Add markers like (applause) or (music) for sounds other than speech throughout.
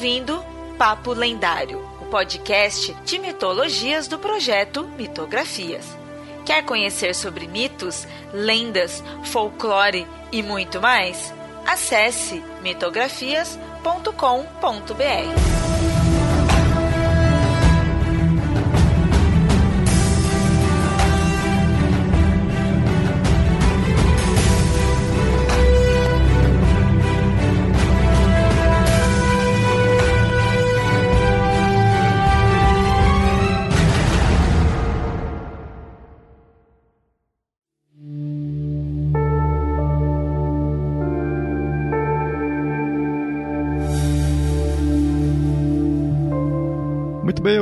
ouvindo Papo Lendário, o podcast de mitologias do projeto Mitografias. Quer conhecer sobre mitos, lendas, folclore e muito mais? Acesse mitografias.com.br.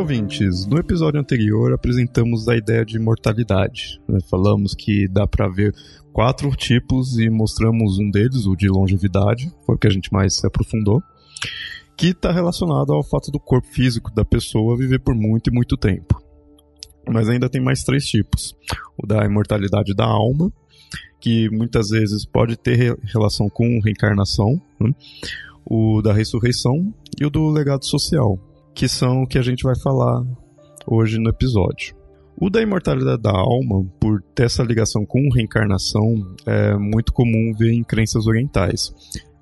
ouvintes. No episódio anterior apresentamos a ideia de imortalidade. Né? Falamos que dá para ver quatro tipos e mostramos um deles, o de longevidade, foi o que a gente mais se aprofundou, que está relacionado ao fato do corpo físico da pessoa viver por muito e muito tempo. Mas ainda tem mais três tipos: o da imortalidade da alma, que muitas vezes pode ter relação com reencarnação, né? o da ressurreição e o do legado social que são o que a gente vai falar hoje no episódio. O da imortalidade da alma, por ter essa ligação com reencarnação, é muito comum ver em crenças orientais.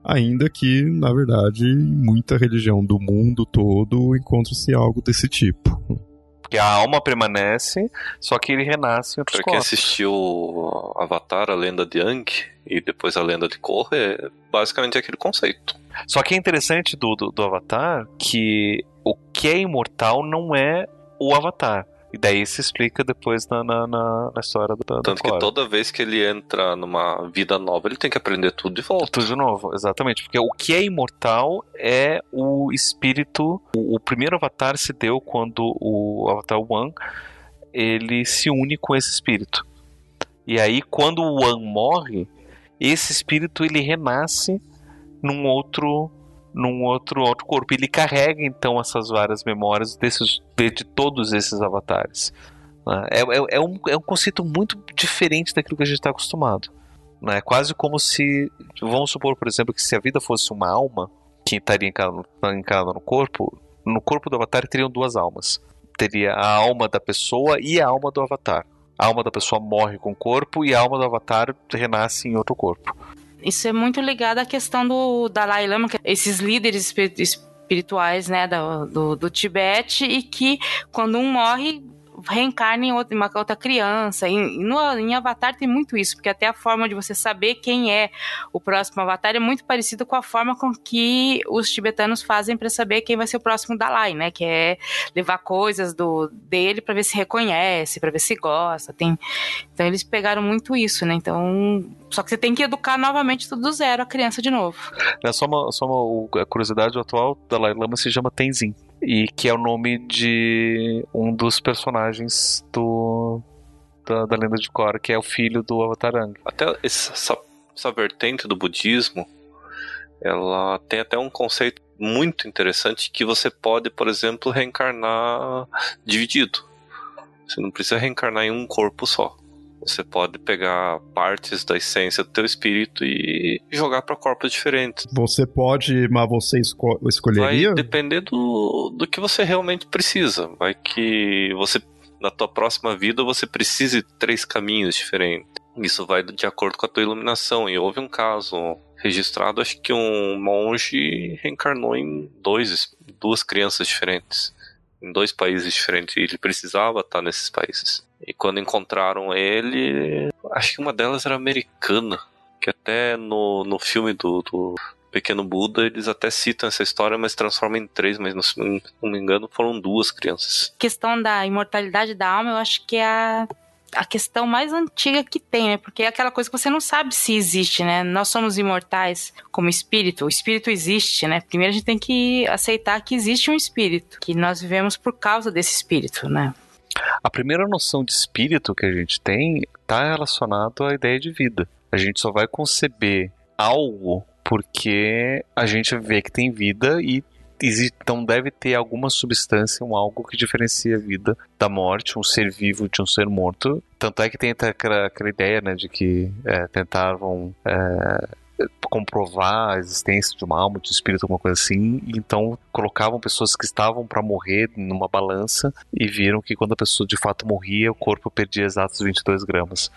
Ainda que, na verdade, em muita religião do mundo todo encontra-se algo desse tipo. Porque a alma permanece, só que ele renasce em outros Pra quem assistiu Avatar, a lenda de Aang, e depois a lenda de Korra, é basicamente aquele conceito. Só que é interessante do, do, do Avatar que o que é imortal não é o Avatar. E daí se explica depois na, na, na, na história do Tanto da que toda vez que ele entra numa vida nova, ele tem que aprender tudo de volta. Tudo de novo, exatamente. Porque o que é imortal é o espírito. O, o primeiro avatar se deu quando o Avatar One ele se une com esse espírito. E aí, quando o One morre, esse espírito ele renasce num outro num outro, outro corpo. Ele carrega então essas várias memórias desses, de, de todos esses avatares. Né? É, é, é, um, é um conceito muito diferente daquilo que a gente está acostumado. Né? É quase como se, vamos supor, por exemplo, que se a vida fosse uma alma que estaria encarnada no corpo, no corpo do avatar teriam duas almas. Teria a alma da pessoa e a alma do avatar. A alma da pessoa morre com o corpo e a alma do avatar renasce em outro corpo. Isso é muito ligado à questão do Dalai Lama, que esses líderes espirituais né, do, do, do Tibete, e que quando um morre, reencarna em outra, uma outra criança. Em, no, em Avatar tem muito isso, porque até a forma de você saber quem é o próximo Avatar é muito parecido com a forma com que os tibetanos fazem para saber quem vai ser o próximo Dalai, né? Que é levar coisas do dele para ver se reconhece, para ver se gosta. Tem, então eles pegaram muito isso, né? Então, só que você tem que educar novamente tudo do zero a criança de novo. É só uma, só uma curiosidade atual, Dalai Lama se chama Tenzin e que é o nome de um dos personagens do da, da lenda de Korra, que é o filho do Avatarang. Até essa, essa vertente do budismo, ela tem até um conceito muito interessante que você pode, por exemplo, reencarnar dividido. Você não precisa reencarnar em um corpo só. Você pode pegar partes da essência do teu espírito e jogar para corpos diferentes. Você pode, mas você esco escolheria? Vai depender do, do que você realmente precisa. Vai que você na tua próxima vida você precise de três caminhos diferentes. Isso vai de acordo com a tua iluminação. E houve um caso registrado, acho que um monge reencarnou em dois, duas crianças diferentes, em dois países diferentes. E ele precisava estar nesses países. E quando encontraram ele, acho que uma delas era americana. Que até no, no filme do, do Pequeno Buda, eles até citam essa história, mas transformam em três, mas se não me engano foram duas crianças. Questão da imortalidade da alma, eu acho que é a, a questão mais antiga que tem, né? Porque é aquela coisa que você não sabe se existe, né? Nós somos imortais como espírito, o espírito existe, né? Primeiro a gente tem que aceitar que existe um espírito, que nós vivemos por causa desse espírito, né? A primeira noção de espírito que a gente tem está relacionado à ideia de vida. A gente só vai conceber algo porque a gente vê que tem vida e então deve ter alguma substância, um algo que diferencia a vida da morte, um ser vivo de um ser morto. Tanto é que tem aquela, aquela ideia né, de que é, tentavam é, comprovar a existência de uma alma, de um espírito, alguma coisa assim. Então colocavam pessoas que estavam para morrer numa balança e viram que quando a pessoa de fato morria, o corpo perdia exatos 22 gramas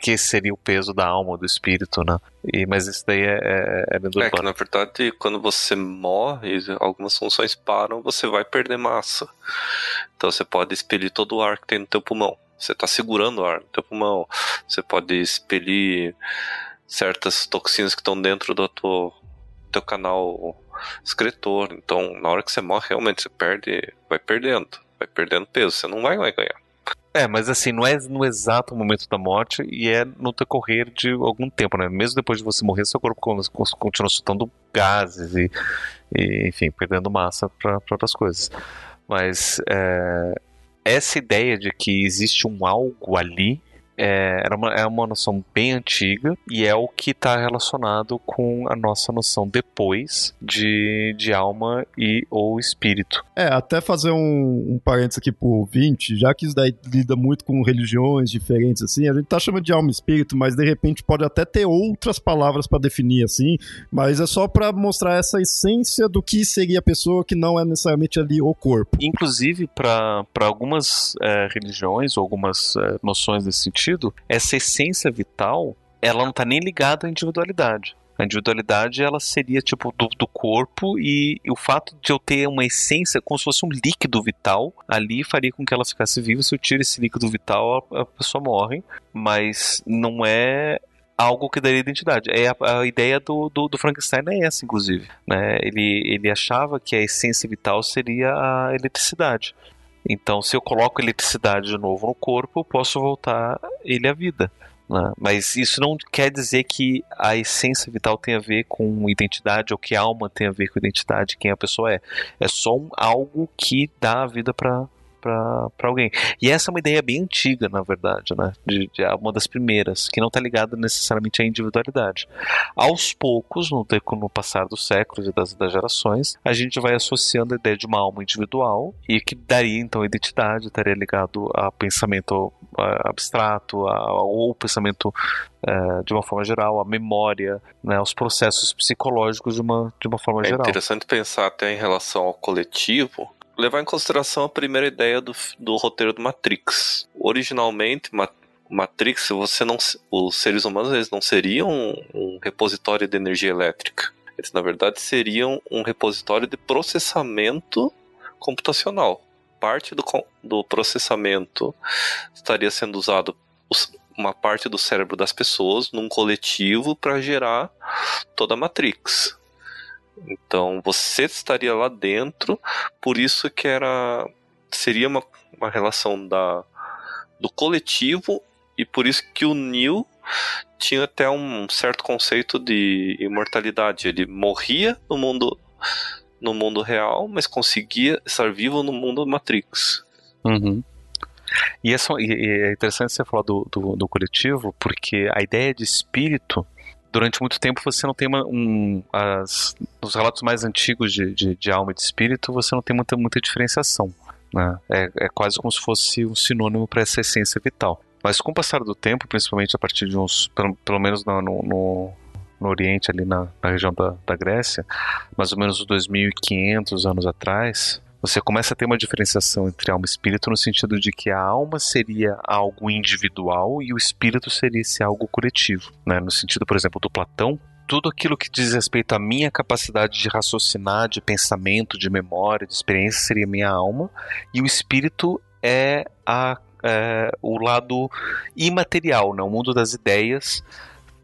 que esse seria o peso da alma, do espírito, né? E, mas isso daí é, é, é É que, na verdade, quando você morre, algumas funções param, você vai perder massa. Então você pode expelir todo o ar que tem no teu pulmão. Você está segurando o ar no teu pulmão. Você pode expelir certas toxinas que estão dentro do teu, teu canal excretor. Então, na hora que você morre, realmente você perde, vai perdendo, vai perdendo peso. Você não vai, vai ganhar. É, mas assim, não é no exato momento da morte e é no decorrer de algum tempo, né? Mesmo depois de você morrer, seu corpo continua soltando gases e, e enfim, perdendo massa para outras coisas. Mas é, essa ideia de que existe um algo ali é, era uma, é uma noção bem antiga e é o que está relacionado com a nossa noção depois de, de alma e ou espírito. É, até fazer um, um parênteses aqui pro ouvinte, já que isso daí lida muito com religiões diferentes, assim, a gente tá chamando de alma e espírito, mas de repente pode até ter outras palavras para definir, assim, mas é só para mostrar essa essência do que seria a pessoa que não é necessariamente ali o corpo. Inclusive, para algumas é, religiões ou algumas é, noções desse sentido, sentido, essa essência vital, ela não está nem ligada à individualidade. A individualidade ela seria tipo do, do corpo e, e, o fato de eu ter uma essência como se fosse um líquido vital ali faria com que ela ficasse viva. Se eu tiro esse líquido vital, a, a pessoa morre, mas não é algo que daria identidade. É a, a ideia do, do, do, Frankenstein é essa, inclusive. Né? Ele, ele achava que a essência vital seria a eletricidade. Então, se eu coloco eletricidade de novo no corpo, eu posso voltar ele à vida. Né? Mas isso não quer dizer que a essência vital tem a ver com identidade ou que a alma tem a ver com identidade, quem a pessoa é. É só um, algo que dá a vida para para alguém. E essa é uma ideia bem antiga, na verdade, né? De, de uma das primeiras, que não está ligada necessariamente à individualidade. Aos poucos, no, no passar dos séculos e das, das gerações, a gente vai associando a ideia de uma alma individual e que daria então a identidade, estaria ligado a pensamento abstrato, a, ou pensamento é, de uma forma geral, a memória, né, os processos psicológicos de uma, de uma forma é geral. É interessante pensar até em relação ao coletivo, levar em consideração a primeira ideia do, do roteiro do Matrix. Originalmente, Matrix, você não, os seres humanos eles não seriam um, um repositório de energia elétrica. Eles, na verdade, seriam um repositório de processamento computacional. Parte do, do processamento estaria sendo usado uma parte do cérebro das pessoas num coletivo para gerar toda a Matrix. Então você estaria lá dentro, por isso que era seria uma, uma relação da do coletivo e por isso que o Neil tinha até um certo conceito de imortalidade. Ele morria no mundo no mundo real, mas conseguia estar vivo no mundo Matrix. Uhum. E, é, só, e é interessante você falar do, do, do coletivo, porque a ideia de espírito durante muito tempo você não tem uma, um. As, nos relatos mais antigos de, de, de, alma e de espírito, você não tem muita, muita diferenciação. Né? É, é quase como se fosse um sinônimo para essa essência vital. Mas com o passar do tempo, principalmente a partir de uns. pelo, pelo menos no, no, no Oriente, ali na, na região da, da Grécia, mais ou menos uns 2.500 anos atrás, você começa a ter uma diferenciação entre alma e espírito no sentido de que a alma seria algo individual e o espírito seria esse algo coletivo. Né? No sentido, por exemplo, do Platão, tudo aquilo que diz respeito à minha capacidade de raciocinar, de pensamento, de memória, de experiência seria minha alma, e o espírito é, a, é o lado imaterial, né? o mundo das ideias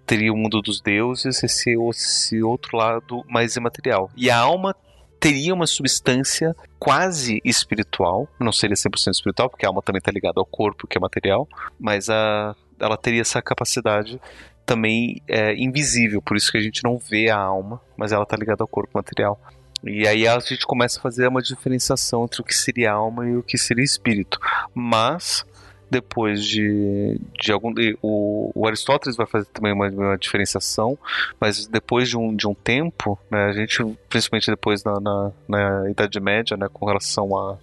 teria o mundo dos deuses, esse, esse outro lado mais imaterial. E a alma teria uma substância quase espiritual, não seria 100% espiritual, porque a alma também está ligada ao corpo, que é material, mas a, ela teria essa capacidade também é, invisível, por isso que a gente não vê a alma, mas ela está ligada ao corpo material. E aí a gente começa a fazer uma diferenciação entre o que seria alma e o que seria espírito. Mas depois de, de algum. O, o Aristóteles vai fazer também uma, uma, diferenciação, mas depois de um, de um tempo, né, a gente, principalmente depois na, na, na Idade Média, né, com relação a,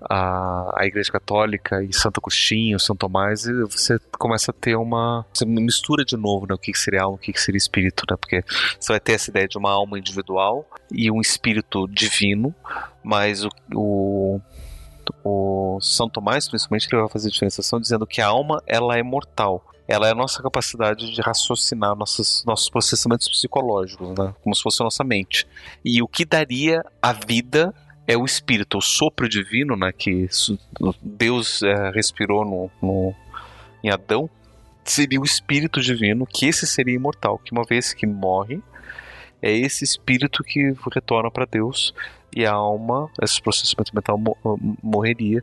a, a Igreja Católica e Santo Agostinho, São Tomás, e você começa a ter uma. Você mistura de novo né, o que seria alma, o que seria espírito, né? Porque você vai ter essa ideia de uma alma individual e um espírito divino, mas o, o o São Tomás, principalmente, ele vai fazer a diferenciação dizendo que a alma ela é mortal. Ela é a nossa capacidade de raciocinar nossos, nossos processamentos psicológicos, né? como se fosse a nossa mente. E o que daria a vida é o espírito, o sopro divino, né, que Deus é, respirou no, no, em Adão, seria o espírito divino, que esse seria imortal, que uma vez que morre, é esse espírito que retorna para Deus e a alma, esse processamento mental morreria.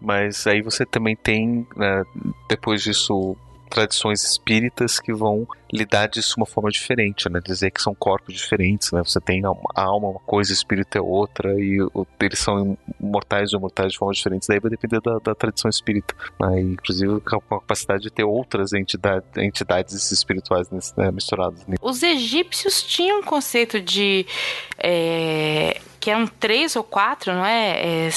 Mas aí você também tem, né, depois disso, tradições espíritas que vão lidar disso de uma forma diferente, né? Dizer que são corpos diferentes, né? Você tem a alma uma coisa, o espírito é outra, e eles são mortais ou mortais de formas diferentes. Daí vai depender da, da tradição espírita. Né? inclusive com a capacidade de ter outras entidade, entidades espirituais né, misturadas. Os egípcios tinham um conceito de. É que eram três ou quatro, não é? é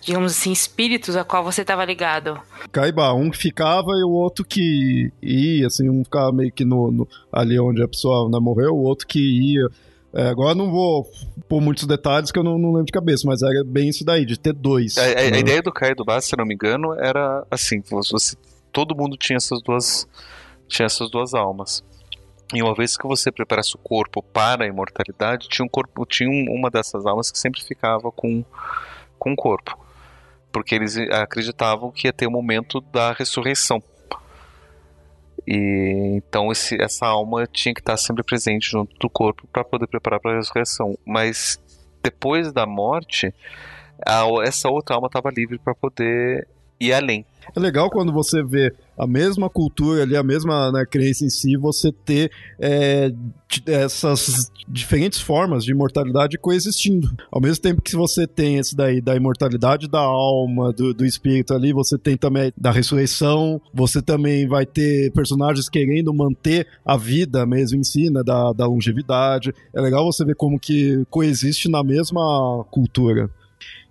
digamos assim, espíritos a qual você estava ligado. Caiba, um que ficava e o outro que ia, assim, um ficava meio que no, no ali onde a pessoa né, morreu, o outro que ia. É, agora não vou pôr muitos detalhes que eu não, não, lembro de cabeça, mas era bem isso daí, de ter dois. A, né? a ideia do Caio do Bar, se não me engano, era assim, você, todo mundo tinha essas duas tinha essas duas almas. E uma vez que você preparasse o corpo para a imortalidade, tinha um corpo, tinha uma dessas almas que sempre ficava com, com o corpo. Porque eles acreditavam que ia ter o momento da ressurreição. E então esse, essa alma tinha que estar sempre presente junto do corpo para poder preparar para a ressurreição. Mas depois da morte, a, essa outra alma estava livre para poder ir além. É legal quando você vê a mesma cultura ali, a mesma né, crença em si, você ter é, essas diferentes formas de imortalidade coexistindo. Ao mesmo tempo que você tem esse daí da imortalidade da alma, do, do espírito ali, você tem também da ressurreição, você também vai ter personagens querendo manter a vida mesmo em si, né, da, da longevidade. É legal você ver como que coexiste na mesma cultura.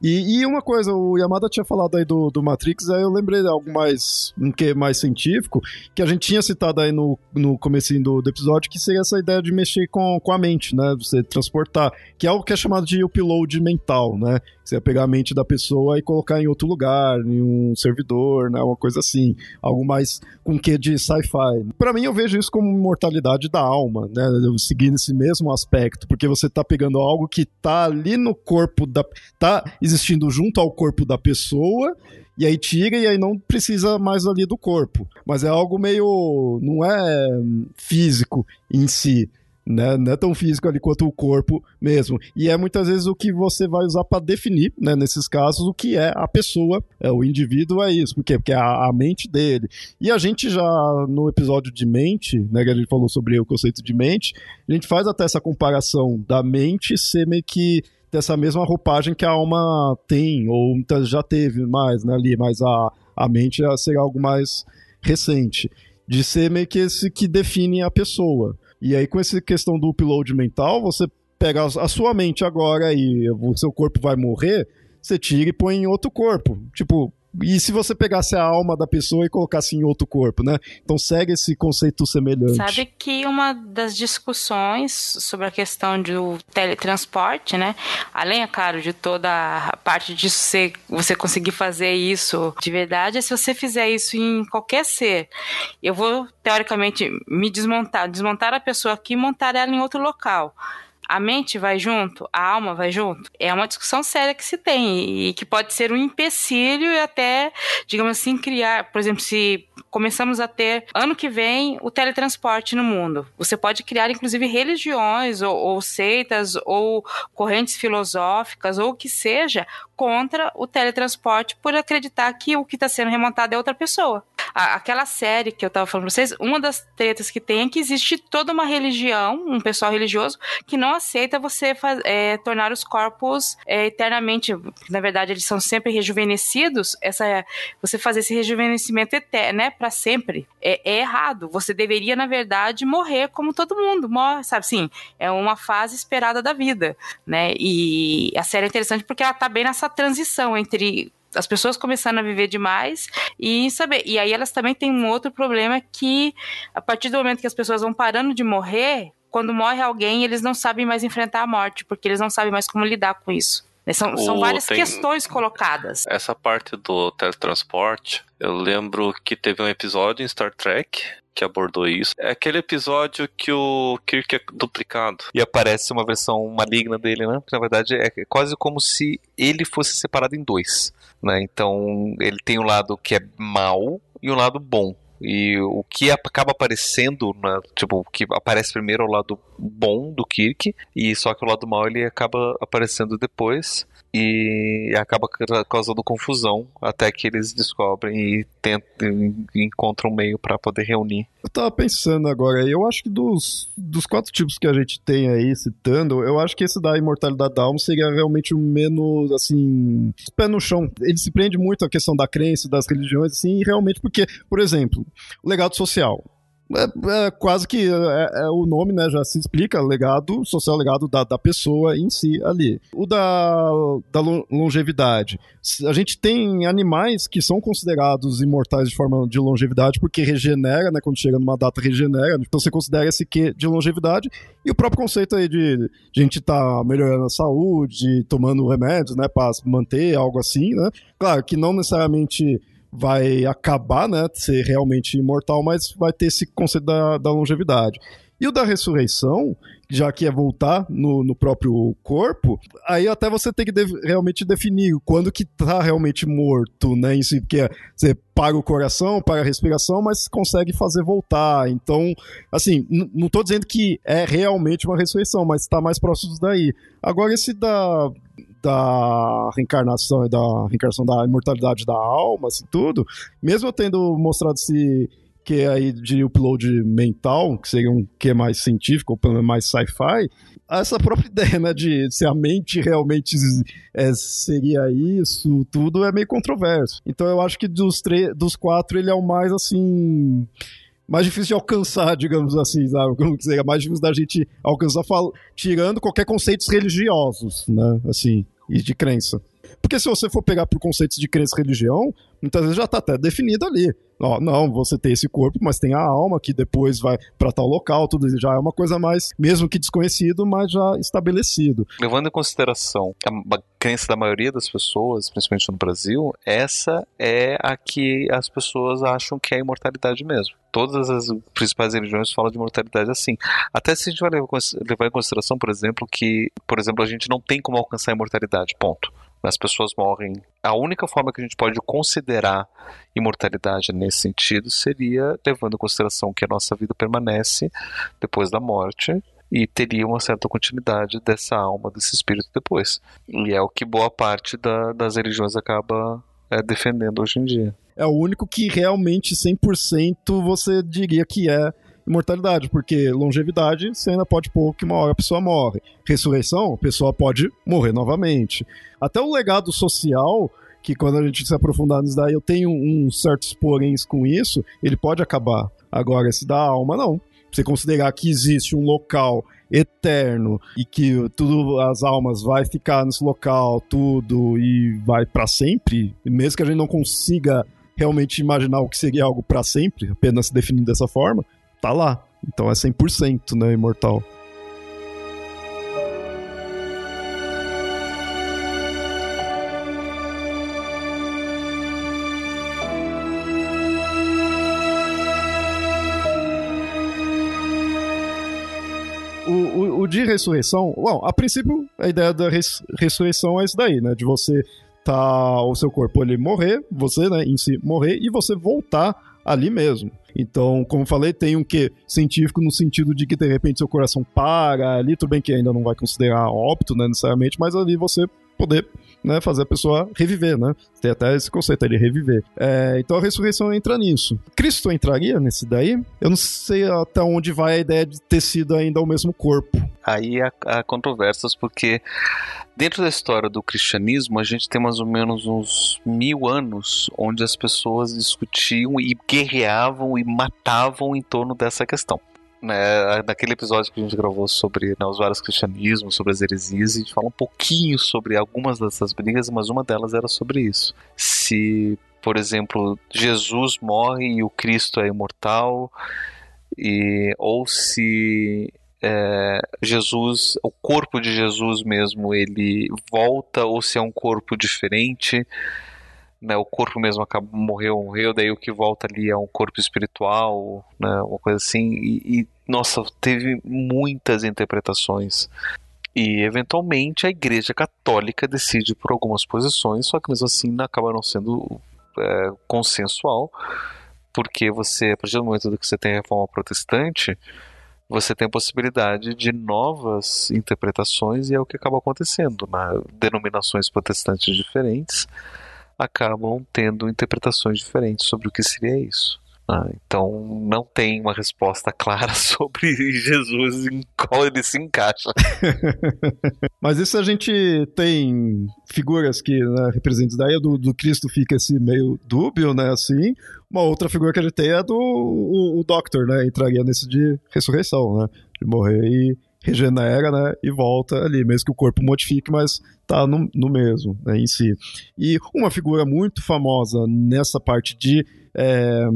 E, e, uma coisa, o Yamada tinha falado aí do, do Matrix, aí eu lembrei de algo mais, um que mais científico, que a gente tinha citado aí no, no comecinho do, do episódio, que seria essa ideia de mexer com, com a mente, né? Você transportar, que é algo que é chamado de upload mental, né? Você ia pegar a mente da pessoa e colocar em outro lugar, em um servidor, né? Uma coisa assim. Algo mais com que de sci-fi. Para mim, eu vejo isso como imortalidade da alma, né? Seguindo esse mesmo aspecto, porque você tá pegando algo que tá ali no corpo da. tá existindo junto ao corpo da pessoa e aí tira e aí não precisa mais ali do corpo. Mas é algo meio. não é físico em si né? Não é tão físico ali quanto o corpo mesmo. E é muitas vezes o que você vai usar para definir, né, nesses casos, o que é a pessoa, é o indivíduo é isso, porque porque é a, a, mente dele. E a gente já no episódio de mente, né, que a gente falou sobre o conceito de mente, a gente faz até essa comparação da mente ser meio que dessa mesma roupagem que a alma tem ou já teve mais, né, ali, mas a a mente seria algo mais recente, de ser meio que esse que define a pessoa. E aí, com essa questão do upload mental, você pega a sua mente agora e o seu corpo vai morrer, você tira e põe em outro corpo. Tipo, e se você pegasse a alma da pessoa e colocasse em outro corpo, né? Então segue esse conceito semelhante. Sabe que uma das discussões sobre a questão do teletransporte, né? Além, é claro, de toda a parte você, você conseguir fazer isso de verdade, é se você fizer isso em qualquer ser. Eu vou, teoricamente, me desmontar, desmontar a pessoa aqui e montar ela em outro local a mente vai junto, a alma vai junto? É uma discussão séria que se tem e que pode ser um empecilho e até, digamos assim, criar, por exemplo, se começamos a ter ano que vem o teletransporte no mundo, você pode criar inclusive religiões ou, ou seitas ou correntes filosóficas ou o que seja contra o teletransporte por acreditar que o que está sendo remontado é outra pessoa. aquela série que eu tava falando pra vocês, uma das tretas que tem é que existe toda uma religião, um pessoal religioso, que não aceita você é, tornar os corpos é, eternamente, na verdade eles são sempre rejuvenescidos, essa, você fazer esse rejuvenescimento eterno, né, pra sempre, é, é errado. Você deveria, na verdade, morrer como todo mundo morre, sabe? Sim, é uma fase esperada da vida, né? E a série é interessante porque ela tá bem nessa transição entre as pessoas começando a viver demais e saber. E aí elas também têm um outro problema que a partir do momento que as pessoas vão parando de morrer, quando morre alguém, eles não sabem mais enfrentar a morte, porque eles não sabem mais como lidar com isso. São, são várias tem... questões colocadas. Essa parte do teletransporte, eu lembro que teve um episódio em Star Trek que abordou isso. É aquele episódio que o Kirk é duplicado. E aparece uma versão maligna dele, né? Que na verdade é quase como se ele fosse separado em dois. Né? Então ele tem um lado que é mal e um lado bom. E o que acaba aparecendo, tipo, o que aparece primeiro é o lado bom do Kirk, e só que o lado mal ele acaba aparecendo depois e acaba causando confusão até que eles descobrem e tentam, encontram um meio para poder reunir. Eu tava pensando agora, eu acho que dos, dos quatro tipos que a gente tem aí citando, eu acho que esse da imortalidade da alma seria realmente o menos, assim, pé no chão. Ele se prende muito à questão da crença, das religiões, assim, realmente porque, por exemplo, o legado social. É, é, quase que é, é, o nome, né, já se explica, legado social, legado da, da pessoa em si ali. O da, da longevidade. A gente tem animais que são considerados imortais de forma de longevidade porque regenera, né, quando chega numa data regenera, então você considera esse que de longevidade e o próprio conceito aí de, de gente tá melhorando a saúde, tomando remédios, né, para manter algo assim, né? Claro que não necessariamente vai acabar, né, ser realmente imortal, mas vai ter esse conceito da, da longevidade. E o da ressurreição, já que é voltar no, no próprio corpo, aí até você tem que de, realmente definir quando que tá realmente morto, né? Em si, porque você paga o coração, paga a respiração, mas consegue fazer voltar. Então, assim, não tô dizendo que é realmente uma ressurreição, mas está mais próximo daí. Agora, esse da, da reencarnação e da reencarnação da imortalidade da alma, assim, tudo, mesmo eu tendo mostrado esse que é aí de upload mental, que seria um que é mais científico, ou pelo menos mais sci-fi, essa própria (laughs) ideia, né, de se a mente realmente é, seria isso, tudo é meio controverso. Então eu acho que dos, dos quatro ele é o mais, assim, mais difícil de alcançar, (laughs) digamos assim, sabe? Como que seria mais difícil da gente alcançar, tirando qualquer conceitos religiosos, né, assim e de crença. Porque se você for pegar por conceitos de crença e religião, muitas vezes já está até definido ali. Ó, não, você tem esse corpo, mas tem a alma que depois vai para tal local, tudo já é uma coisa mais, mesmo que desconhecido, mas já estabelecido. Levando em consideração a crença da maioria das pessoas, principalmente no Brasil, essa é a que as pessoas acham que é a imortalidade mesmo. Todas as principais religiões falam de imortalidade assim. Até se a gente vai levar em consideração, por exemplo, que, por exemplo, a gente não tem como alcançar a imortalidade, ponto as pessoas morrem. A única forma que a gente pode considerar imortalidade nesse sentido seria levando em consideração que a nossa vida permanece depois da morte e teria uma certa continuidade dessa alma, desse espírito depois. E é o que boa parte da, das religiões acaba é, defendendo hoje em dia. É o único que realmente 100% você diria que é imortalidade, porque longevidade você ainda pode pôr que uma hora a pessoa morre. Ressurreição, a pessoa pode morrer novamente. Até o legado social, que quando a gente se aprofundar nisso daí, eu tenho uns certos poréns com isso, ele pode acabar. Agora, esse da alma, não. Você considerar que existe um local eterno e que tudo as almas vai ficar nesse local tudo e vai para sempre mesmo que a gente não consiga realmente imaginar o que seria algo para sempre apenas definindo dessa forma tá lá. Então é 100%, né, imortal. De ressurreição, bom, a princípio a ideia da res, ressurreição é isso daí, né? De você tá o seu corpo ali morrer, você, né, em si morrer e você voltar ali mesmo. Então, como falei, tem um que científico no sentido de que de repente seu coração para ali, tudo bem que ainda não vai considerar óbito, né, necessariamente, mas ali você poder né, fazer a pessoa reviver, né? Tem até esse conceito de reviver. É, então a ressurreição entra nisso. Cristo entraria nesse daí? Eu não sei até onde vai a ideia de ter sido ainda o mesmo corpo. Aí há, há controvérsias, porque dentro da história do cristianismo, a gente tem mais ou menos uns mil anos onde as pessoas discutiam e guerreavam e matavam em torno dessa questão né, naquele episódio que a gente gravou sobre né, os vários cristianismos, sobre as heresias, a gente fala um pouquinho sobre algumas dessas brigas, mas uma delas era sobre isso. Se, por exemplo, Jesus morre e o Cristo é imortal, e, ou se é, Jesus, o corpo de Jesus mesmo, ele volta, ou se é um corpo diferente né, o corpo mesmo acaba, morreu, morreu, daí o que volta ali é um corpo espiritual, né, uma coisa assim, e, e nossa, teve muitas interpretações. E eventualmente a Igreja Católica decide por algumas posições, só que mesmo assim acaba não sendo é, consensual, porque você, a partir do momento que você tem a reforma protestante, você tem a possibilidade de novas interpretações e é o que acaba acontecendo. Né? Denominações protestantes diferentes acabam tendo interpretações diferentes sobre o que seria isso. Ah, então não tem uma resposta clara (laughs) sobre Jesus em qual ele se encaixa. (laughs) Mas isso a gente tem figuras que né, representam daí do, do Cristo fica esse meio dúbio, né? Assim. Uma outra figura que a gente tem é do o, o Doctor, né? Entraria nesse de ressurreição, né? De morrer e regenera, né, e volta ali, mesmo que o corpo modifique, mas tá no, no mesmo, né, em si. E uma figura muito famosa nessa parte de é,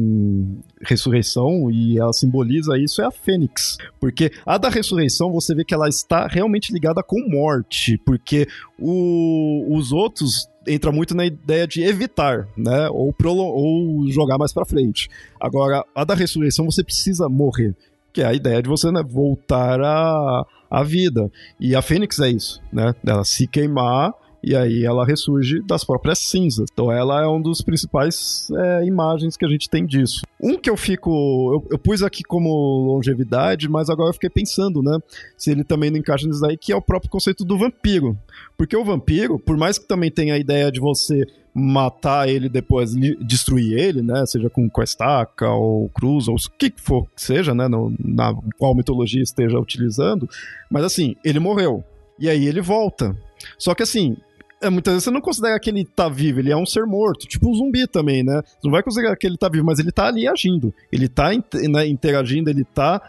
ressurreição, e ela simboliza isso, é a Fênix. Porque a da ressurreição, você vê que ela está realmente ligada com morte, porque o, os outros entra muito na ideia de evitar, né? Ou, ou jogar mais para frente. Agora, a da ressurreição você precisa morrer que é a ideia de você né, voltar à, à vida. E a Fênix é isso, né? Ela se queimar e aí ela ressurge das próprias cinzas. Então ela é um dos principais é, imagens que a gente tem disso. Um que eu fico. Eu, eu, pus aqui como longevidade, mas agora eu fiquei pensando, né? Se ele também não encaixa nisso aí, que é o próprio conceito do vampiro. Porque o vampiro, por mais que também tenha a ideia de você matar ele depois, destruir ele, né? Seja com, com estaca ou cruz, ou o que for que seja, né? No, na qual mitologia esteja utilizando. Mas assim, ele morreu. E aí ele volta. Só que assim, é, muitas vezes você não considera que ele tá vivo, ele é um ser morto, tipo um zumbi também, né? Você não vai considerar que ele tá vivo, mas ele tá ali agindo. Ele tá né, interagindo, ele tá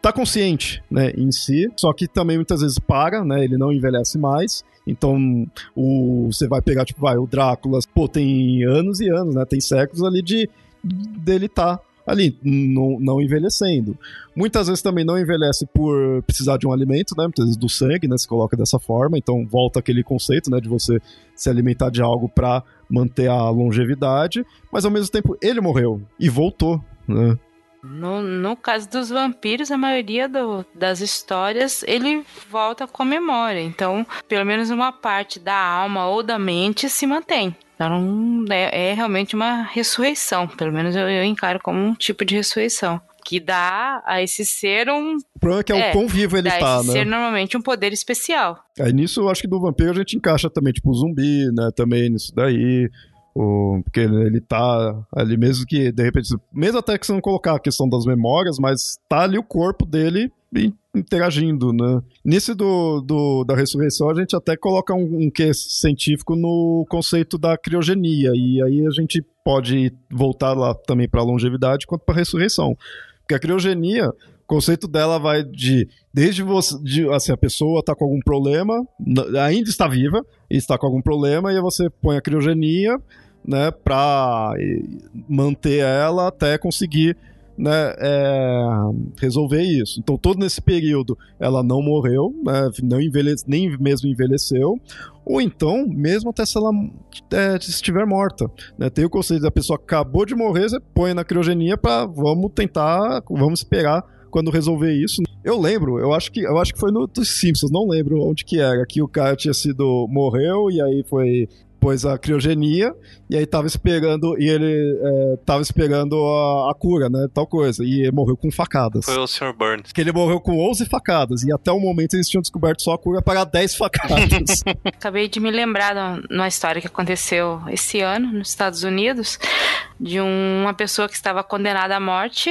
tá consciente, né, em si, só que também muitas vezes para, né, ele não envelhece mais, então o, você vai pegar, tipo, vai, o Drácula, pô, tem anos e anos, né, tem séculos ali de dele tá ali, não, envelhecendo. Muitas vezes também não envelhece por precisar de um alimento, né? Muitas vezes do sangue, né? Se coloca dessa forma, então volta aquele conceito, né? De você se alimentar de algo para manter a longevidade, mas ao mesmo tempo ele morreu e voltou, né? No, no caso dos vampiros, a maioria do, das histórias ele volta com memória. Então, pelo menos uma parte da alma ou da mente se mantém. Então é, é realmente uma ressurreição. Pelo menos eu, eu, encaro como um tipo de ressurreição. Que dá a esse ser um. O problema é que é, é o quão vivo ele dá tá, a esse né? ser normalmente um poder especial. Aí nisso eu acho que do vampiro a gente encaixa também, tipo, o zumbi, né? Também nisso daí. O, porque ele tá ali mesmo que, de repente, mesmo até que você não colocar a questão das memórias, mas tá ali o corpo dele interagindo, né? Nesse do, do, da ressurreição, a gente até coloca um, um quê científico no conceito da criogenia, e aí a gente pode voltar lá também para a longevidade quanto para a ressurreição. Porque a criogenia, o conceito dela vai de desde você, de, assim, a pessoa está com algum problema, ainda está viva, está com algum problema, e você põe a criogenia, né, para manter ela até conseguir né, é, resolver isso. Então, todo nesse período, ela não morreu, né, não envelhece, nem mesmo envelheceu, ou então, mesmo até se ela é, estiver morta. Né, tem o conceito da pessoa acabou de morrer, você põe na criogenia para vamos tentar, vamos esperar quando resolver isso. Eu lembro, eu acho que eu acho que foi no dos Simpsons, não lembro onde que era, que o cara tinha sido morreu e aí foi pôs a criogenia e aí tava esperando e ele é, tava esperando a, a, cura, né, tal coisa, e ele morreu com facadas. Foi o Sr. Burns. Que ele morreu com 11 facadas e até o momento eles tinham descoberto só a cura para 10 facadas. (laughs) Acabei de me lembrar de uma história que aconteceu esse ano nos Estados Unidos de uma pessoa que estava condenada à morte,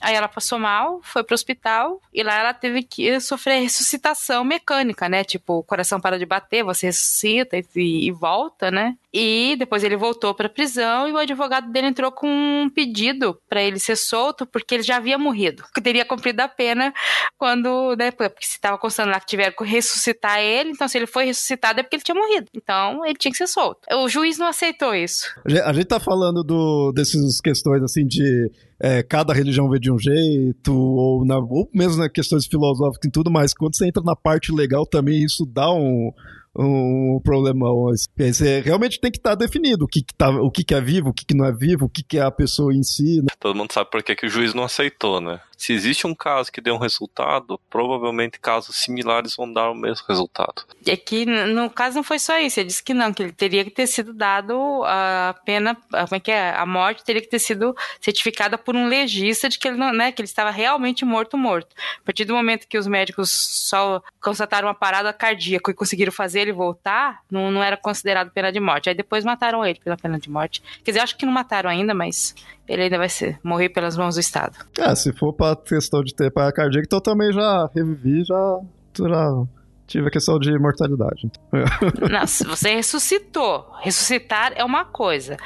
aí ela passou mal, foi pro hospital e lá ela teve que sofrer ressuscitação mecânica, né? Tipo, o coração para de bater, você ressuscita e, e volta, né? E depois ele voltou para a prisão e o advogado dele entrou com um pedido para ele ser solto porque ele já havia morrido, que teria cumprido a pena quando, né, porque se estava constando lá que tiveram que ressuscitar ele, então se ele foi ressuscitado é porque ele tinha morrido. Então ele tinha que ser solto. O juiz não aceitou isso. A gente tá falando do, dessas questões assim de é, cada religião vê de um jeito, ou, na, ou mesmo na questões filosóficas e tudo, mas quando você entra na parte legal também, isso dá um, um problemão. Você realmente tem que estar tá definido o que, que, tá, o que, que é vivo, o que, que não é vivo, o que, que é a pessoa em si. Né? Todo mundo sabe por que, que o juiz não aceitou, né? Se existe um caso que deu um resultado, provavelmente casos similares vão dar o mesmo resultado. É que no caso não foi só isso, ele disse que não, que ele teria que ter sido dado a pena, como é que é? A morte teria que ter sido certificada por um legista de que ele não, né, que ele estava realmente morto, morto. A partir do momento que os médicos só constataram uma parada cardíaca e conseguiram fazer ele voltar, não, não era considerado pena de morte. Aí depois mataram ele pela pena de morte. Quer dizer, acho que não mataram ainda, mas ele ainda vai ser, morrer pelas mãos do Estado. É, se for pra questão de ter parada cardíaca, então também já revivi, já, já tive a questão de mortalidade. (laughs) Não, você ressuscitou. Ressuscitar é uma coisa.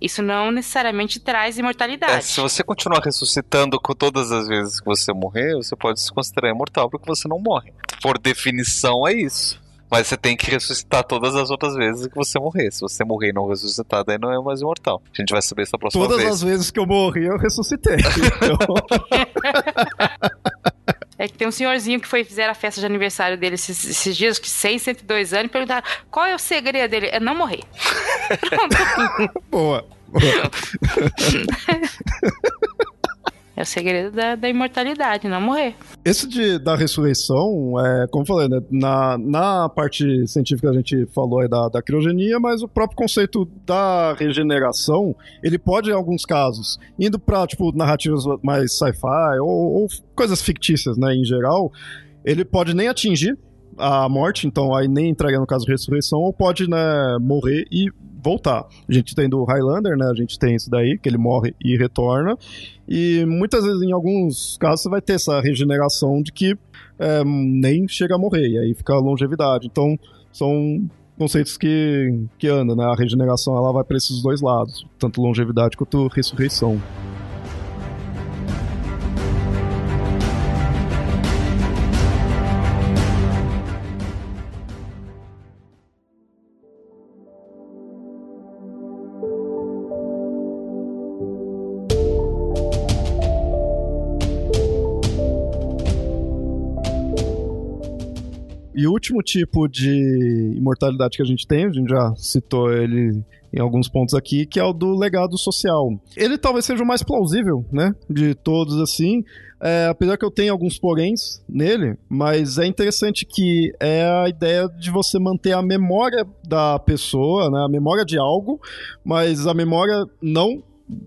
Isso não necessariamente traz imortalidade. É, se você continuar ressuscitando com todas as vezes que você morrer, você pode se considerar imortal porque você não morre. Por definição, é isso. Mas você tem que ressuscitar todas as outras vezes que você morrer. Se você morrer e não ressuscitar, daí não é mais imortal. A gente vai saber isso na próxima todas vez. Todas as vezes que eu morri, eu ressuscitei. Então... (laughs) É que tem um senhorzinho que foi fizer a festa de aniversário dele esses, esses dias, que 6, 102 anos, e perguntaram qual é o segredo dele? É não morrer. Pronto. (laughs) Boa. Boa. (laughs) É o segredo da, da imortalidade, não morrer. Esse de, da ressurreição, é, como eu falei, né, na, na parte científica a gente falou da, da criogenia, mas o próprio conceito da regeneração, ele pode, em alguns casos, indo para tipo, narrativas mais sci-fi ou, ou coisas fictícias, né, em geral, ele pode nem atingir a morte, então aí nem entraria no caso ressurreição, ou pode né, morrer e voltar. A gente tem do Highlander, né? A gente tem isso daí, que ele morre e retorna. E muitas vezes, em alguns casos, você vai ter essa regeneração de que é, nem chega a morrer, e aí fica a longevidade. Então, são conceitos que, que andam, né? A regeneração ela vai para esses dois lados, tanto longevidade quanto ressurreição. Último tipo de imortalidade que a gente tem, a gente já citou ele em alguns pontos aqui, que é o do legado social. Ele talvez seja o mais plausível, né, de todos assim, é, apesar que eu tenho alguns poréns nele, mas é interessante que é a ideia de você manter a memória da pessoa, né, a memória de algo, mas a memória não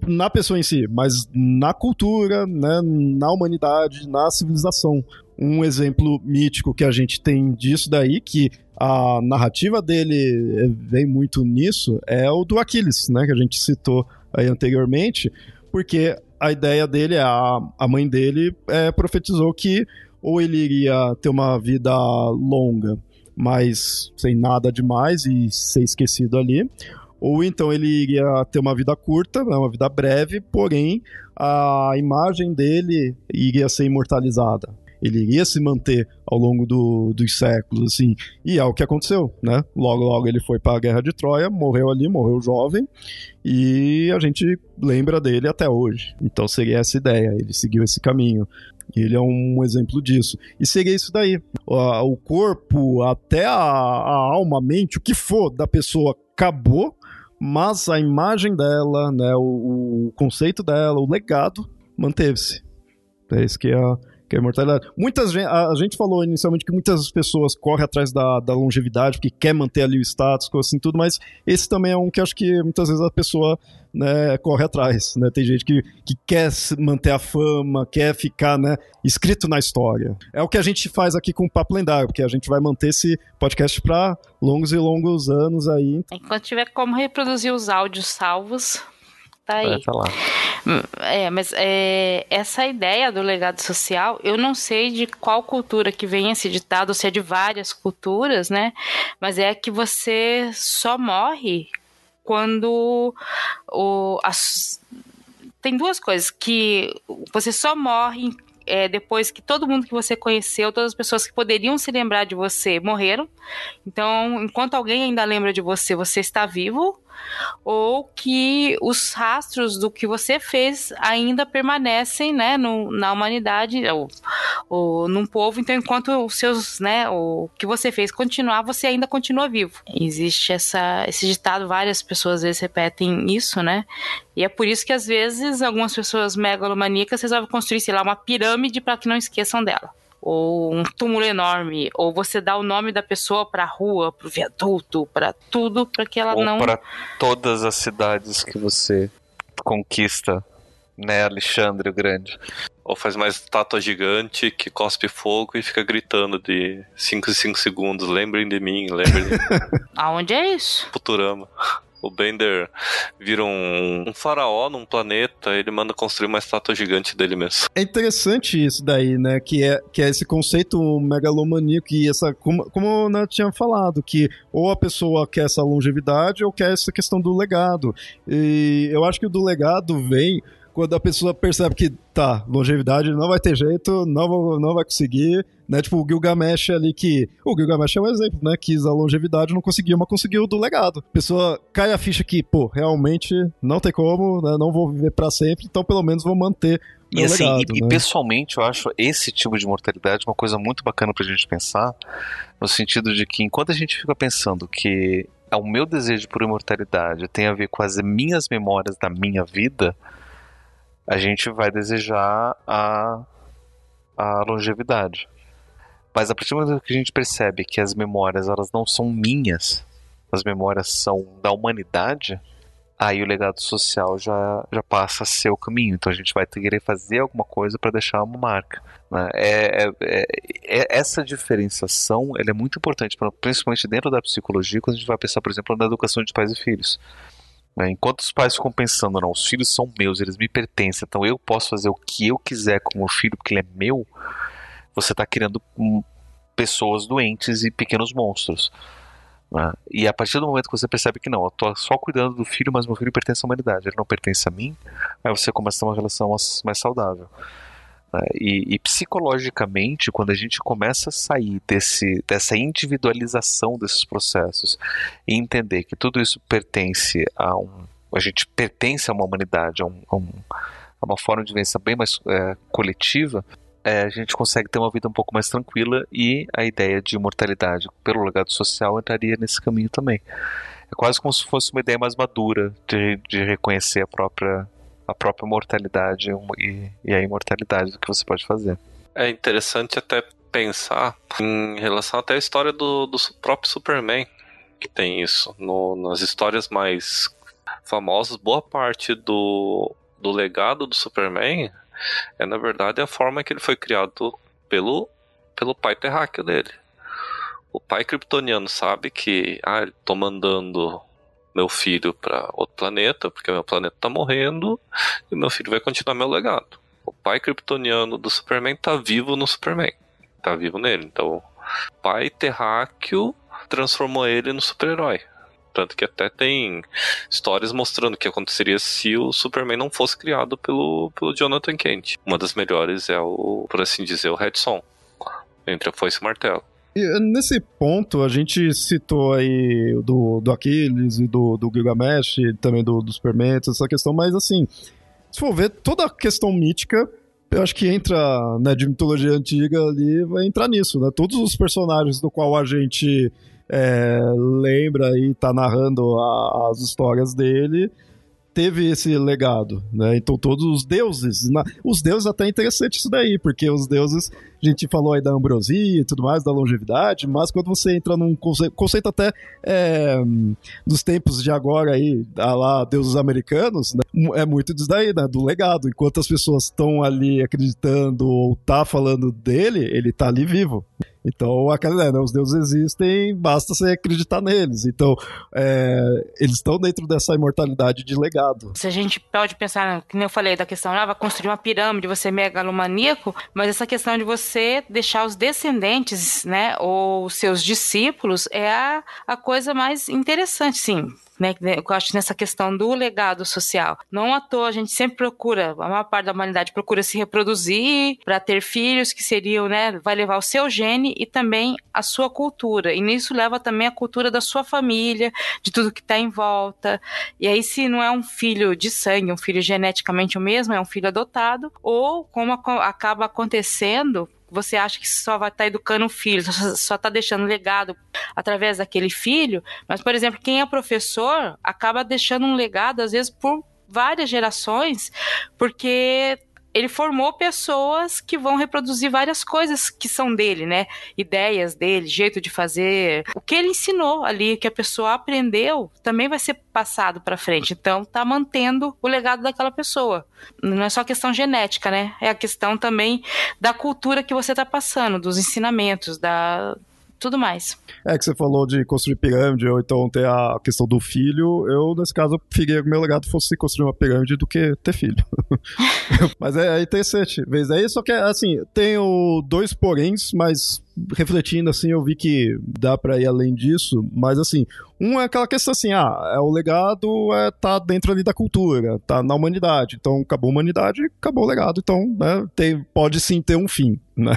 na pessoa em si, mas na cultura, né, na humanidade, na civilização. Um exemplo mítico que a gente tem disso daí, que a narrativa dele vem muito nisso, é o do Aquiles, né, que a gente citou aí anteriormente, porque a ideia dele, a, a mãe dele é, profetizou que ou ele iria ter uma vida longa, mas sem nada demais e ser esquecido ali, ou então ele iria ter uma vida curta, né, uma vida breve, porém a imagem dele iria ser imortalizada. Ele iria se manter ao longo do, dos séculos, assim. E é o que aconteceu, né? Logo, logo ele foi para a Guerra de Troia, morreu ali, morreu jovem, e a gente lembra dele até hoje. Então seria essa ideia, ele seguiu esse caminho. E ele é um exemplo disso. E seria isso daí. O corpo, até a, a alma, a mente, o que for da pessoa acabou, mas a imagem dela, né, o, o conceito dela, o legado, manteve-se. É isso que é, que é a imortalidade. Muitas a, gente falou inicialmente que muitas pessoas correm atrás da, da longevidade, porque quer manter ali o status, coisa assim, tudo, mas esse também é um que acho que muitas vezes a pessoa né, corre atrás, né? Tem gente que, que quer manter a fama, quer ficar, né, escrito na história. É o que a gente faz aqui com o Papo Lendário, porque a gente vai manter esse podcast para longos e longos anos aí. Enquanto tiver como reproduzir os áudios salvos, tá aí. Tá lá. Hum, é, mas é, essa ideia do legado social, eu não sei de qual cultura que vem esse ditado, se é de várias culturas, né? Mas é que você só morre quando o, as, tem duas coisas que você só morre é, depois que todo mundo que você conheceu, todas as pessoas que poderiam se lembrar de você morreram. Então, enquanto alguém ainda lembra de você, você está vivo ou que os rastros do que você fez ainda permanecem, né, no, na humanidade ou, ou num povo. Então, enquanto os seus, né, o que você fez continuar, você ainda continua vivo. Existe essa, esse ditado, várias pessoas às vezes repetem isso, né? E é por isso que às vezes algumas pessoas megalomaníacas resolvem construir, sei lá, uma pirâmide para que não esqueçam dela ou um túmulo enorme, ou você dá o nome da pessoa para a rua, para o viaduto, para tudo, para que ela ou não. para todas as cidades que você conquista, né, Alexandre o Grande. Ou faz mais estátua gigante que cospe fogo e fica gritando de 5 em 5 segundos. Lembrem de mim, lembrem de mim. (laughs) Aonde é isso? Futurama o Bender vira um, um, faraó num planeta, ele manda construir uma estátua gigante dele mesmo. É interessante isso daí, né? Que é, que é esse conceito megalomaníaco e essa. Como, como eu tinha falado, que ou a pessoa quer essa longevidade ou quer essa questão do legado. E eu acho que o do legado vem quando a pessoa percebe que tá, longevidade não vai ter jeito, não, não vai conseguir, né? Tipo, o Gilgamesh ali que. O Gilgamesh é um exemplo, né? Quis a longevidade, não conseguiu, mas conseguiu do legado. A pessoa cai a ficha que, pô, realmente não tem como, né? Não vou viver para sempre, então pelo menos vou manter. E assim, legado, e, né? e, pessoalmente eu acho esse tipo de mortalidade uma coisa muito bacana pra gente pensar, no sentido de que enquanto a gente fica pensando que o meu desejo por imortalidade tem a ver com as minhas memórias da minha vida, a gente vai desejar a, a longevidade. Mas a partir do momento que a gente percebe que as memórias elas não são minhas, as memórias são da humanidade, aí o legado social já, já passa a ser o caminho. Então a gente vai querer fazer alguma coisa para deixar uma marca. Né? É, é, é, é, essa diferenciação ela é muito importante, principalmente dentro da psicologia, quando a gente vai pensar, por exemplo, na educação de pais e filhos. Né? Enquanto os pais ficam pensando, não, os filhos são meus, eles me pertencem, então eu posso fazer o que eu quiser com o meu filho porque ele é meu, você está criando hum, pessoas doentes e pequenos monstros. Né? E a partir do momento que você percebe que não, eu estou só cuidando do filho, mas meu filho pertence à humanidade, ele não pertence a mim, aí você começa a ter uma relação mais saudável. Né? E, e, psicologicamente, quando a gente começa a sair desse, dessa individualização desses processos e entender que tudo isso pertence a um. A gente pertence a uma humanidade, a, um, a, um, a uma forma de vivência bem mais é, coletiva, é, a gente consegue ter uma vida um pouco mais tranquila e a ideia de imortalidade pelo legado social entraria nesse caminho também. É quase como se fosse uma ideia mais madura de, de reconhecer a própria a própria mortalidade e, e a imortalidade do que você pode fazer. É interessante até pensar em relação até à história do, do próprio Superman, que tem isso. No, nas histórias mais famosas, boa parte do, do legado do Superman é, na verdade, a forma que ele foi criado pelo, pelo pai terráqueo dele. O pai kryptoniano sabe que, ah, tô mandando meu filho para outro planeta, porque meu planeta tá morrendo, e meu filho vai continuar meu legado. O pai kryptoniano do Superman tá vivo no Superman. Tá vivo nele. Então, o pai terráqueo transformou ele no super-herói. Tanto que até tem histórias mostrando o que aconteceria se o Superman não fosse criado pelo, pelo Jonathan Kent. Uma das melhores é o, por assim dizer, o Red Son. Entre a foice e o martelo. E nesse ponto, a gente citou aí do, do Aquiles e do, do Gilgamesh, também do, do Superman, essa questão, mas assim, se for ver toda a questão mítica, eu acho que entra, né, de mitologia antiga ali, vai entrar nisso, né? Todos os personagens do qual a gente é, lembra e tá narrando a, as histórias dele, teve esse legado, né? Então todos os deuses, na, os deuses até é interessante isso daí, porque os deuses, a gente falou aí da ambrosia e tudo mais, da longevidade, mas quando você entra num conceito, conceito até é, dos tempos de agora aí, lá, deuses americanos, né? é muito disso daí, né? Do legado. Enquanto as pessoas estão ali acreditando ou tá falando dele, ele tá ali vivo. Então, aquela, né, os deuses existem, basta você acreditar neles. Então, é, eles estão dentro dessa imortalidade de legado. Se a gente pode pensar, que nem eu falei, da questão, ah, vai construir uma pirâmide, você é megalomaníaco, mas essa questão de você deixar os descendentes, né, ou seus discípulos, é a, a coisa mais interessante, sim né, eu acho nessa questão do legado social. Não à toa a gente sempre procura, a maior parte da humanidade procura se reproduzir para ter filhos que seriam, né, vai levar o seu gene e também a sua cultura. E nisso leva também a cultura da sua família, de tudo que está em volta. E aí se não é um filho de sangue, um filho geneticamente o mesmo, é um filho adotado, ou como acaba acontecendo você acha que só vai estar tá educando o filho, só está deixando legado através daquele filho, mas, por exemplo, quem é professor acaba deixando um legado, às vezes, por várias gerações, porque ele formou pessoas que vão reproduzir várias coisas que são dele, né? Ideias dele, jeito de fazer. O que ele ensinou ali, que a pessoa aprendeu, também vai ser passado para frente. Então, tá mantendo o legado daquela pessoa. Não é só questão genética, né? É a questão também da cultura que você tá passando, dos ensinamentos, da tudo mais. É que você falou de construir pirâmide, ou então ter a questão do filho. Eu, nesse caso, preferia que o meu legado fosse construir uma pirâmide do que ter filho. (laughs) mas é, é interessante. Vez aí, só que, assim, tenho dois poréns, mas refletindo assim, eu vi que dá para ir além disso, mas assim, um é aquela questão assim, ah, é o legado é tá dentro ali da cultura, tá na humanidade. Então, acabou a humanidade, acabou o legado. Então, né, tem, pode sim ter um fim, (laughs) né?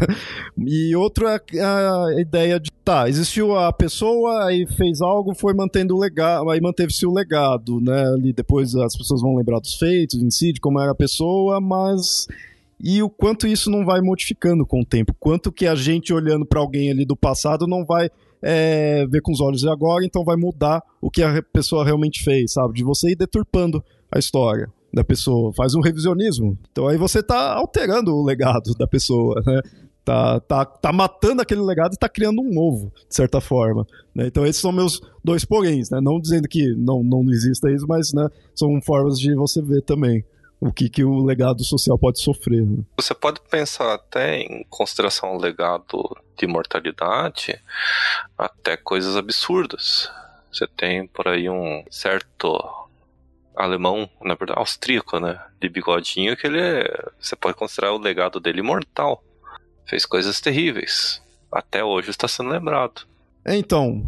E outro é a ideia de, tá, existiu a pessoa, aí fez algo, foi mantendo o legado, aí manteve-se o legado, né? Ali depois as pessoas vão lembrar dos feitos em si, de como era a pessoa, mas e o quanto isso não vai modificando com o tempo. Quanto que a gente olhando para alguém ali do passado não vai é, ver com os olhos de agora, então vai mudar o que a pessoa realmente fez, sabe? De você ir deturpando a história da pessoa, faz um revisionismo. Então aí você tá alterando o legado da pessoa, né? Tá, tá, tá matando aquele legado e tá criando um novo, de certa forma. Né? Então esses são meus dois poréns, né? Não dizendo que não, não exista isso, mas né, são formas de você ver também o que, que o legado social pode sofrer. Né? Você pode pensar até em consideração ao legado de imortalidade, até coisas absurdas. Você tem por aí um certo alemão, na verdade, austríaco, né? De bigodinho, que ele é, Você pode considerar o legado dele imortal. Fez coisas terríveis. Até hoje está sendo lembrado. É, então.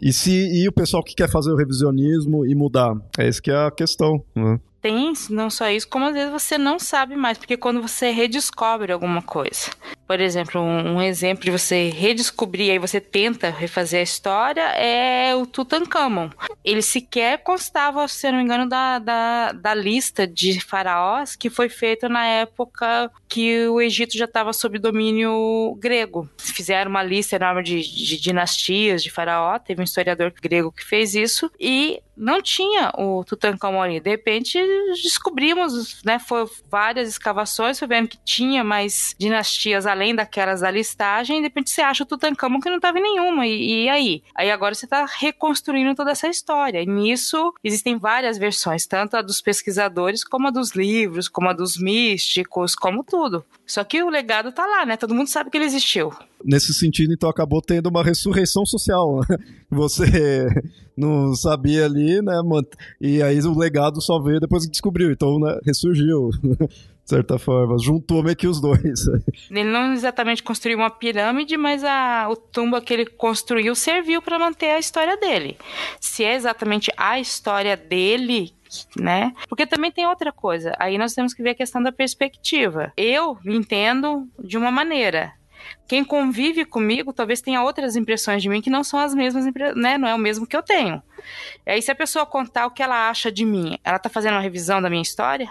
E se e o pessoal que quer fazer o revisionismo e mudar? É isso que é a questão, né? Tem não só isso, como às vezes você não sabe mais, porque quando você redescobre alguma coisa. Por exemplo, um, um exemplo de você redescobrir e você tenta refazer a história é o Tutankhamon. Ele sequer constava, se não me engano, da, da, da lista de faraós que foi feita na época que o Egito já estava sob domínio grego. Fizeram uma lista enorme de, de dinastias de faraó, teve um historiador grego que fez isso, e não tinha o Tutankhamon ali. De repente, descobrimos, né, foi várias escavações, foi vendo que tinha mais dinastias além daquelas da listagem, e de repente você acha o Tutankhamon que não estava em nenhuma, e, e, aí? Aí agora você está reconstruindo toda essa história, e nisso existem várias versões, tanto a dos pesquisadores, como a dos livros, como a dos místicos, como tudo. Só que o legado tá lá, né? Todo mundo sabe que ele existiu. Nesse sentido, então, acabou tendo uma ressurreição social. Né? (laughs) Você não sabia ali, né? E aí o legado só veio depois que descobriu. Então, né, ressurgiu. (laughs) de certa forma, juntou meio que os dois. (laughs) Ele não exatamente construiu uma pirâmide, mas a, o tumba que ele construiu serviu para manter a história dele. Se é exatamente a história dele né? Porque também tem outra coisa. Aí nós temos que ver a questão da perspectiva. Eu entendo de uma maneira quem convive comigo talvez tenha outras impressões de mim que não são as mesmas, né? Não é o mesmo que eu tenho. E aí, se a pessoa contar o que ela acha de mim, ela tá fazendo uma revisão da minha história?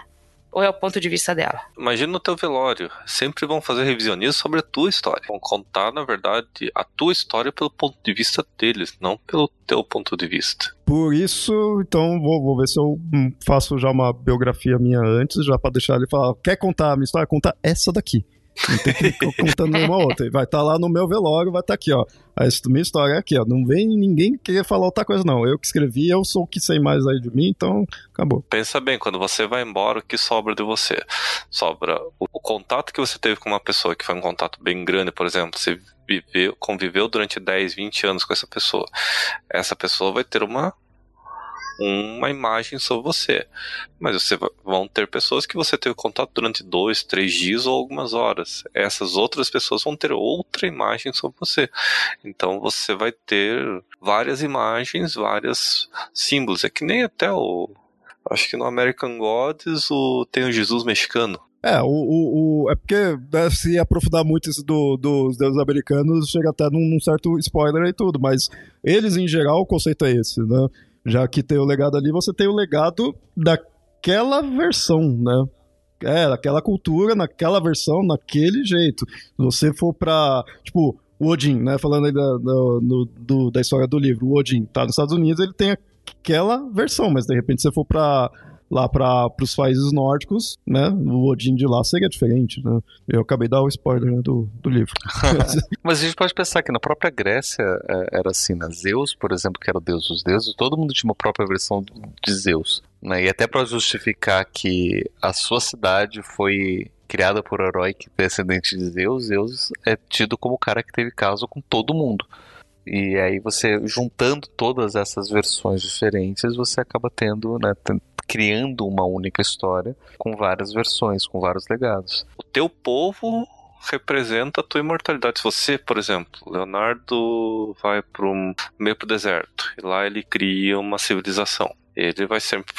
Ou é o ponto de vista dela? Imagina no teu velório. Sempre vão fazer revisionismo sobre a tua história. Vão contar, na verdade, a tua história pelo ponto de vista deles, não pelo teu ponto de vista. Por isso, então, vou, vou ver se eu hum, faço já uma biografia minha antes, já pra deixar ele falar: quer contar a minha história? Conta essa daqui. Não tem que ir contando nenhuma outra. Vai estar tá lá no meu velório, vai estar tá aqui, ó. A minha história é aqui, ó. Não vem ninguém querer falar outra coisa, não. Eu que escrevi, eu sou o que sei mais aí de mim, então acabou. Pensa bem, quando você vai embora, o que sobra de você? Sobra o, o contato que você teve com uma pessoa, que foi um contato bem grande, por exemplo, você viveu, conviveu durante 10, 20 anos com essa pessoa. Essa pessoa vai ter uma uma imagem sobre você. Mas você vão ter pessoas que você teve contato durante dois, três dias ou algumas horas. Essas outras pessoas vão ter outra imagem sobre você. Então você vai ter várias imagens, vários símbolos. É que nem até o. Acho que no American Gods o, tem o Jesus mexicano. É, o, o, o, é porque né, se aprofundar muito isso do, dos deuses americanos, chega até num, num, certo spoiler e tudo, mas eles, em geral, o conceito é esse, né? Já que tem o legado ali, você tem o legado daquela versão, né? É, daquela cultura, naquela versão, naquele jeito. Se você for pra, tipo, o Odin, né? Falando aí da, da, no, do, da história do livro, o Odin tá nos Estados Unidos, ele tem aquela versão, mas de repente você for pra lá para os países nórdicos, né? O Odin de lá seria diferente, né? Eu acabei de dar o spoiler né, do, do livro. (laughs) Mas a gente pode pensar que na própria Grécia é, era assim, né? Zeus, por exemplo, que era o deus dos deuses, todo mundo tinha uma própria versão de Zeus. Né? E até para justificar que a sua cidade foi criada por um herói que descendente de Zeus, Zeus é tido como o cara que teve caso com todo mundo. E aí você juntando todas essas versões diferentes, você acaba tendo, né, criando uma única história com várias versões, com vários legados. O teu povo representa a tua imortalidade. Se você, por exemplo, Leonardo vai para um meio pro deserto e lá ele cria uma civilização. Ele vai sempre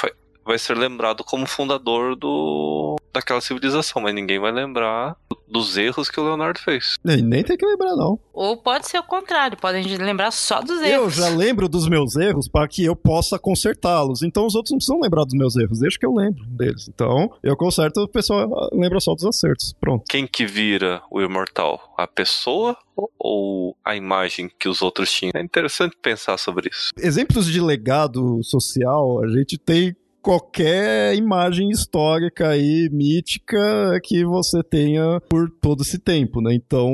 vai, ser lembrado como fundador do daquela civilização, mas ninguém vai lembrar dos erros que o Leonardo fez. Nem, nem tem que lembrar, não. Ou pode ser o contrário, podem lembrar só dos erros. Eu já lembro dos meus erros para que eu possa consertá-los. Então os outros não precisam lembrar dos meus erros, deixa que eu lembro deles. Então eu conserto, o pessoal lembra só dos acertos. Pronto. Quem que vira o imortal? A pessoa ou a imagem que os outros tinham? É interessante pensar sobre isso. Exemplos de legado social, a gente tem qualquer imagem histórica e mítica que você tenha por todo esse tempo, né? Então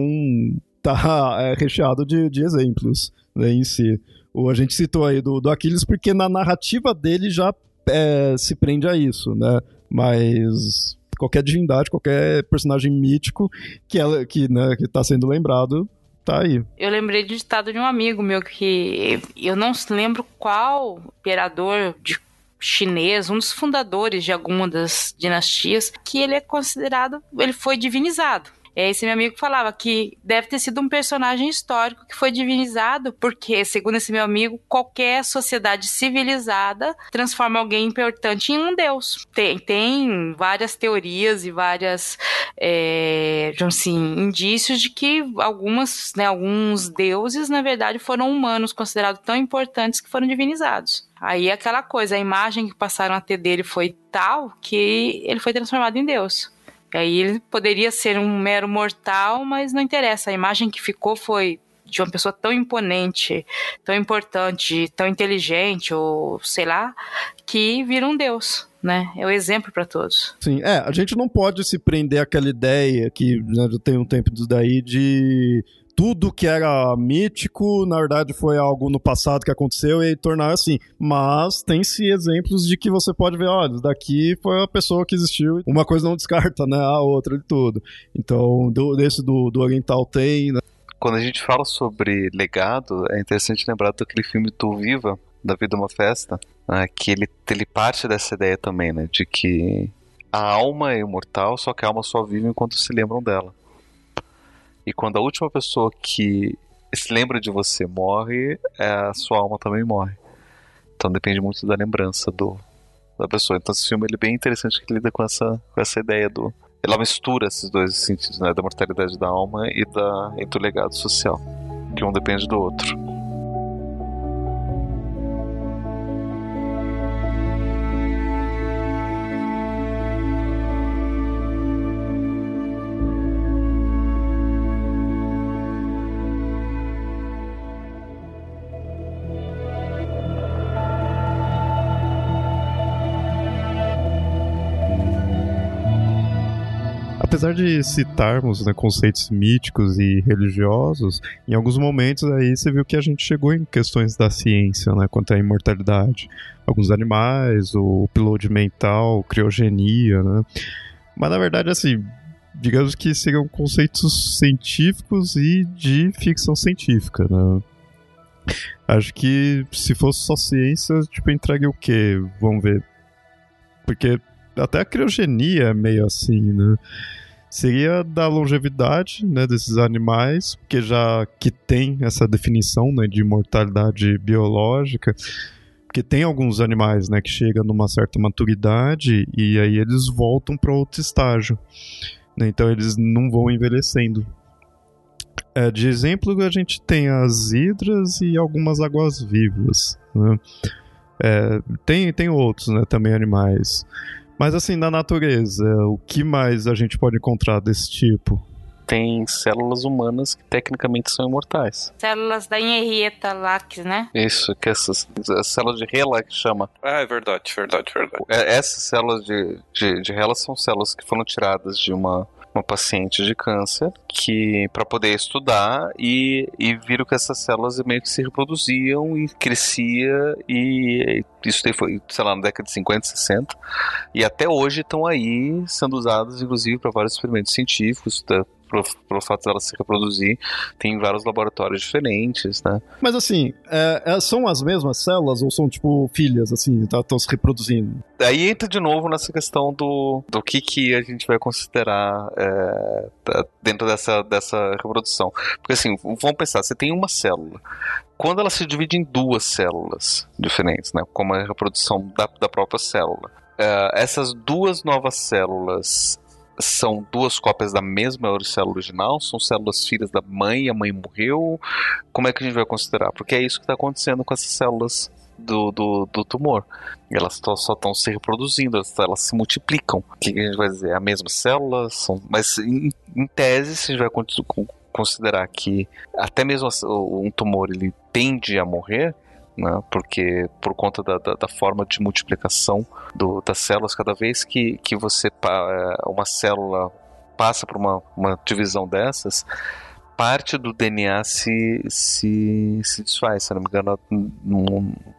tá (laughs) é, recheado de, de exemplos né, em si. O, a gente citou aí do, do Aquiles porque na narrativa dele já é, se prende a isso, né? Mas qualquer divindade, qualquer personagem mítico que ela que né, que está sendo lembrado tá aí. Eu lembrei de ditado de um amigo meu que eu não lembro qual imperador de chinês, um dos fundadores de alguma das dinastias, que ele é considerado, ele foi divinizado. Esse meu amigo falava que deve ter sido um personagem histórico que foi divinizado, porque, segundo esse meu amigo, qualquer sociedade civilizada transforma alguém importante em um deus. Tem, tem várias teorias e várias, é, assim, indícios de que algumas, né, alguns deuses, na verdade, foram humanos considerados tão importantes que foram divinizados. Aí aquela coisa, a imagem que passaram a ter dele foi tal que ele foi transformado em Deus. E aí ele poderia ser um mero mortal, mas não interessa. A imagem que ficou foi de uma pessoa tão imponente, tão importante, tão inteligente, ou sei lá, que vira um deus. Né? É o exemplo para todos. Sim, é, a gente não pode se prender àquela ideia que né, tem um tempo daí de tudo que era mítico, na verdade, foi algo no passado que aconteceu e tornar assim. Mas tem-se exemplos de que você pode ver, olha, daqui foi a pessoa que existiu. Uma coisa não descarta, né? A outra de tudo. Então, do, desse do, do Oriental tem. Né? Quando a gente fala sobre legado, é interessante lembrar daquele filme do Viva, da Vida é uma Festa, né, que ele, ele parte dessa ideia também, né? De que a alma é imortal, só que a alma só vive enquanto se lembram dela. E quando a última pessoa que se lembra de você morre, é, a sua alma também morre. Então depende muito da lembrança do, da pessoa. Então esse filme ele é bem interessante que lida com essa, com essa ideia do. Ela mistura esses dois sentidos, né? Da mortalidade da alma e, da, e do legado social. Que um depende do outro. Apesar de citarmos né, conceitos míticos e religiosos, em alguns momentos aí você viu que a gente chegou em questões da ciência, né, quanto à imortalidade. Alguns animais, o upload mental, criogenia, né? Mas na verdade, assim, digamos que seriam conceitos científicos e de ficção científica, né? Acho que se fosse só ciência, tipo, entregue o quê? Vamos ver. Porque até a criogenia é meio assim, né? Seria da longevidade né, desses animais, porque já que tem essa definição né, de imortalidade biológica, porque tem alguns animais né, que chegam numa certa maturidade e aí eles voltam para outro estágio. Né, então eles não vão envelhecendo. É, de exemplo, a gente tem as hidras e algumas águas-vivas. Né? É, tem, tem outros né, também animais. Mas assim, na natureza, o que mais a gente pode encontrar desse tipo? Tem células humanas que tecnicamente são imortais. Células da Henrietta Lacks, né? Isso, que essas as células de Hela que chama. Ah, é verdade, verdade, verdade. É, essas células de, de, de Hela são células que foram tiradas de uma uma paciente de câncer que para poder estudar e, e viram que essas células meio que se reproduziam e crescia e isso foi, sei lá, na década de 50, 60 e até hoje estão aí sendo usadas inclusive para vários experimentos científicos, tá? Pelo fato dela se reproduzir, tem vários laboratórios diferentes, né? Mas assim, é, é, são as mesmas células ou são tipo filhas, assim, estão tá, se reproduzindo? Aí entra de novo nessa questão do, do que, que a gente vai considerar é, tá, dentro dessa, dessa reprodução. Porque assim, vamos pensar, você tem uma célula. Quando ela se divide em duas células diferentes, né, como a reprodução da, da própria célula, é, essas duas novas células são duas cópias da mesma célula original? São células filhas da mãe, a mãe morreu? Como é que a gente vai considerar? Porque é isso que está acontecendo com essas células do, do, do tumor. Elas só estão se reproduzindo, elas, elas, se multiplicam. O que a gente vai dizer? A mesma célula? São, mas em, em tese, se a gente vai considerar que até mesmo um tumor ele tende a morrer, né? porque por conta da, da, da forma de multiplicação do, das células, cada vez que, que você é, uma célula passa por uma, uma divisão dessas, parte do DNA se, se, se desfaz, se não me engano,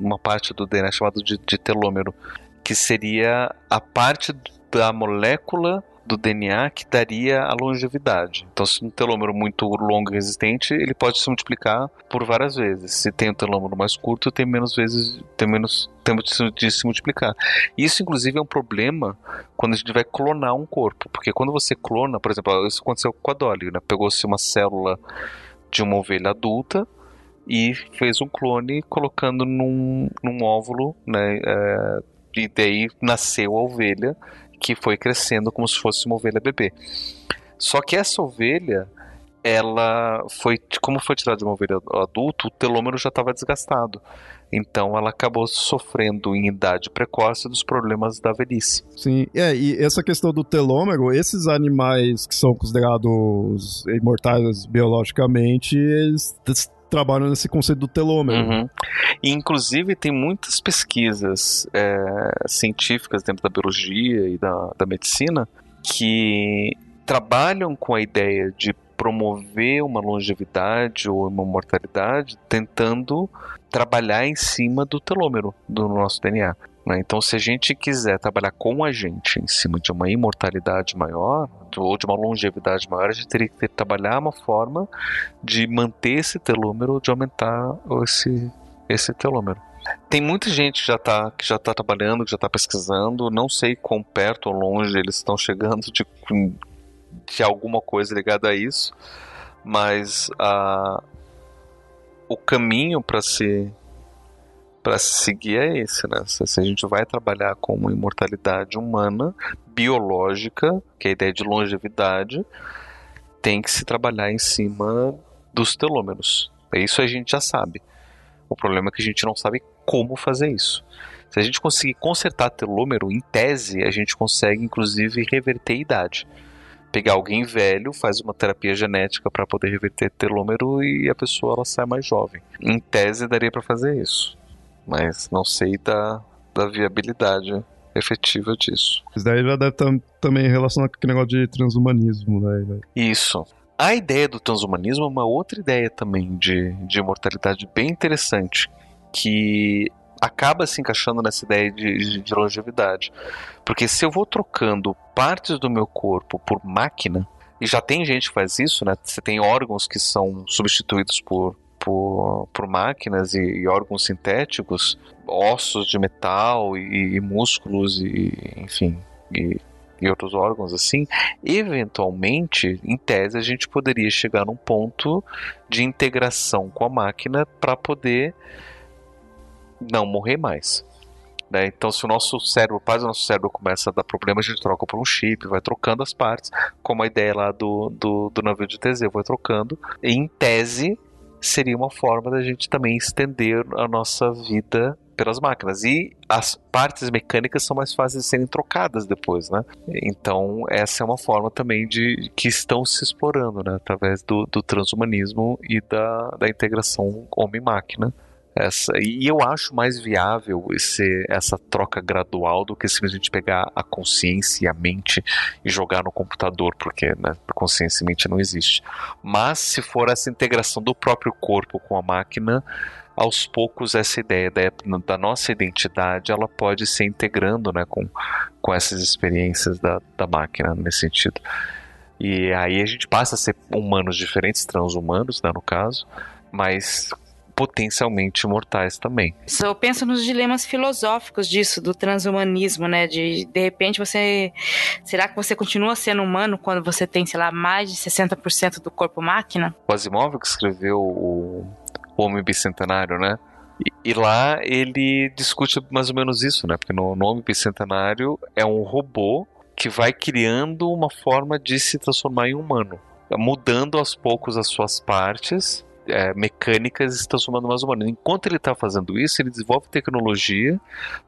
uma parte do DNA chamada de, de telômero, que seria a parte da molécula do DNA que daria a longevidade. Então, se um telômero muito longo e resistente, ele pode se multiplicar por várias vezes. Se tem um telômero mais curto, tem menos vezes, tem menos tempo de se multiplicar. Isso, inclusive, é um problema quando a gente vai clonar um corpo, porque quando você clona, por exemplo, isso aconteceu com a Dolly, né? Pegou-se uma célula de uma ovelha adulta e fez um clone colocando num, num óvulo, né? É, e daí nasceu a ovelha que foi crescendo como se fosse uma ovelha bebê. Só que essa ovelha, ela foi, como foi tirada de uma ovelha adulta, o telômero já estava desgastado. Então ela acabou sofrendo em idade precoce dos problemas da velhice. Sim, é, e essa questão do telômero, esses animais que são considerados imortais biologicamente, eles trabalham nesse conceito do telômero. Uhum. E, inclusive, tem muitas pesquisas é, científicas dentro da biologia e da, da medicina que trabalham com a ideia de promover uma longevidade ou uma mortalidade, tentando trabalhar em cima do telômero do nosso DNA. Né? Então, se a gente quiser trabalhar com a gente em cima de uma imortalidade maior, ou de uma longevidade maior, a gente teria que trabalhar uma forma de manter esse telômero, de aumentar esse, esse telômero. Tem muita gente que já está que já tá trabalhando, que já está pesquisando. Não sei quão perto ou longe eles estão chegando de, de alguma coisa ligada a isso, mas a, o caminho para se para seguir é esse, né? Se a gente vai trabalhar com uma imortalidade humana, biológica, que é a ideia de longevidade, tem que se trabalhar em cima dos telômeros. Isso a gente já sabe. O problema é que a gente não sabe como fazer isso. Se a gente conseguir consertar telômero, em tese, a gente consegue inclusive reverter a idade. Pegar alguém velho, faz uma terapia genética para poder reverter telômero e a pessoa ela sai mais jovem. Em tese, daria para fazer isso mas não sei da, da viabilidade efetiva disso. Isso daí já deve tam, também relacionar com aquele negócio de transhumanismo, né? Isso. A ideia do transhumanismo é uma outra ideia também de, de imortalidade bem interessante, que acaba se encaixando nessa ideia de, de, longevidade. Porque se eu vou trocando partes do meu corpo por máquina, e já tem gente que faz isso, né? Você tem órgãos que são substituídos por, por, por máquinas e, e órgãos sintéticos, ossos de metal e, e músculos e enfim, e, e outros órgãos assim, eventualmente, em tese, a gente poderia chegar num ponto de integração com a máquina para poder não morrer mais. Né? Então, se o nosso cérebro, parte do nosso cérebro começa a dar problema, a gente troca por um chip, vai trocando as partes, como a ideia lá do, do, do navio de Teseu, vai trocando. E, em tese, seria uma forma da gente também estender a nossa vida pelas máquinas. E as partes mecânicas são mais fáceis de serem trocadas depois, né? Então, essa é uma forma também de que estão se explorando, né? Através do, do transhumanismo e da, da integração homem-máquina essa, e eu acho mais viável esse, essa troca gradual do que simplesmente pegar a consciência e a mente e jogar no computador, porque né, consciência e mente não existe. Mas se for essa integração do próprio corpo com a máquina, aos poucos essa ideia da, da nossa identidade ela pode ser integrando né, com, com essas experiências da, da máquina nesse sentido. E aí a gente passa a ser humanos diferentes, transhumanos, né, no caso, mas potencialmente mortais também. Eu penso nos dilemas filosóficos disso, do transhumanismo, né? De de repente você. Será que você continua sendo humano quando você tem, sei lá, mais de 60% do corpo máquina? O Asimov que escreveu o Homem Bicentenário, né? E, e, lá ele discute mais ou menos isso, né? Porque no, no Homem Bicentenário é um robô que vai criando uma forma de se transformar em humano, mudando aos poucos as suas partes é, mecânicas e se transformando mais humano. Enquanto ele está fazendo isso, ele desenvolve tecnologia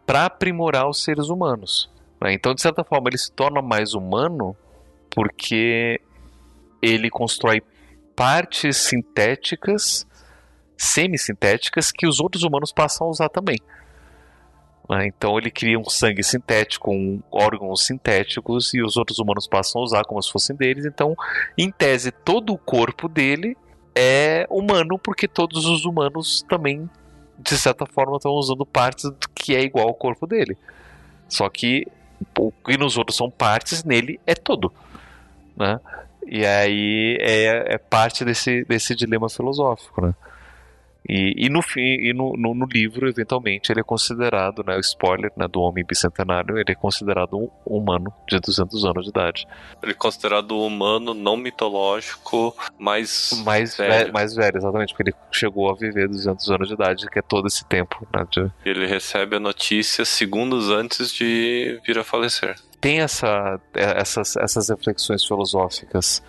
para aprimorar os seres humanos. Né? Então, de certa forma, ele se torna mais humano porque ele constrói partes sintéticas, semissintéticas, que os outros humanos passam a usar também. Né? Então ele cria um sangue sintético, um órgãos sintéticos e os outros humanos passam a usar como se fossem deles. Então, em tese, todo o corpo dele é humano, porque todos os humanos também, de certa forma, estão usando partes que é igual ao corpo dele. Só que o que nos outros são partes, nele é todo. Né? E aí é, é parte desse, desse dilema filosófico, né? E, e, no, fim, e no, no, no, livro, eventualmente, ele é considerado, né, o spoiler né, do homem bicentenário, ele é considerado um humano de 200 anos de idade. Ele é considerado humano não mitológico, mais, mais velho. Mais velho, exatamente, porque ele chegou a viver 200 anos de idade, que é todo esse tempo. Né, de... Ele recebe a notícia segundos antes de vir a falecer. Tem essa, essas, essas reflexões filosóficas,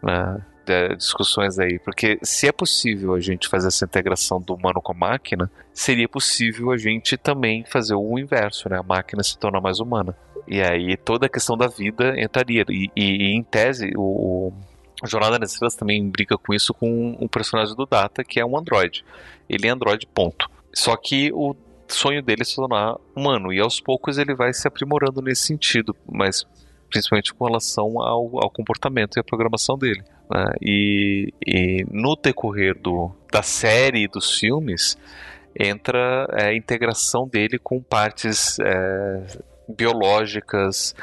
né? É, discussões aí, porque se é possível a gente fazer essa integração do humano com a máquina, seria possível a gente também fazer o inverso, né? A máquina se torna mais humana. E aí toda a questão da vida entraria. E, e, e em tese, o, o Jornada nas Estrelas também briga com isso com um personagem do Data, que é um androide. Ele é androide, ponto. Só que o sonho dele é se tornar humano, e aos poucos ele vai se aprimorando nesse sentido, mas principalmente com relação ao, ao comportamento e à programação dele. Né? E, e, no decorrer do, da série dos filmes entra é, a integração dele com partes é, biológicas.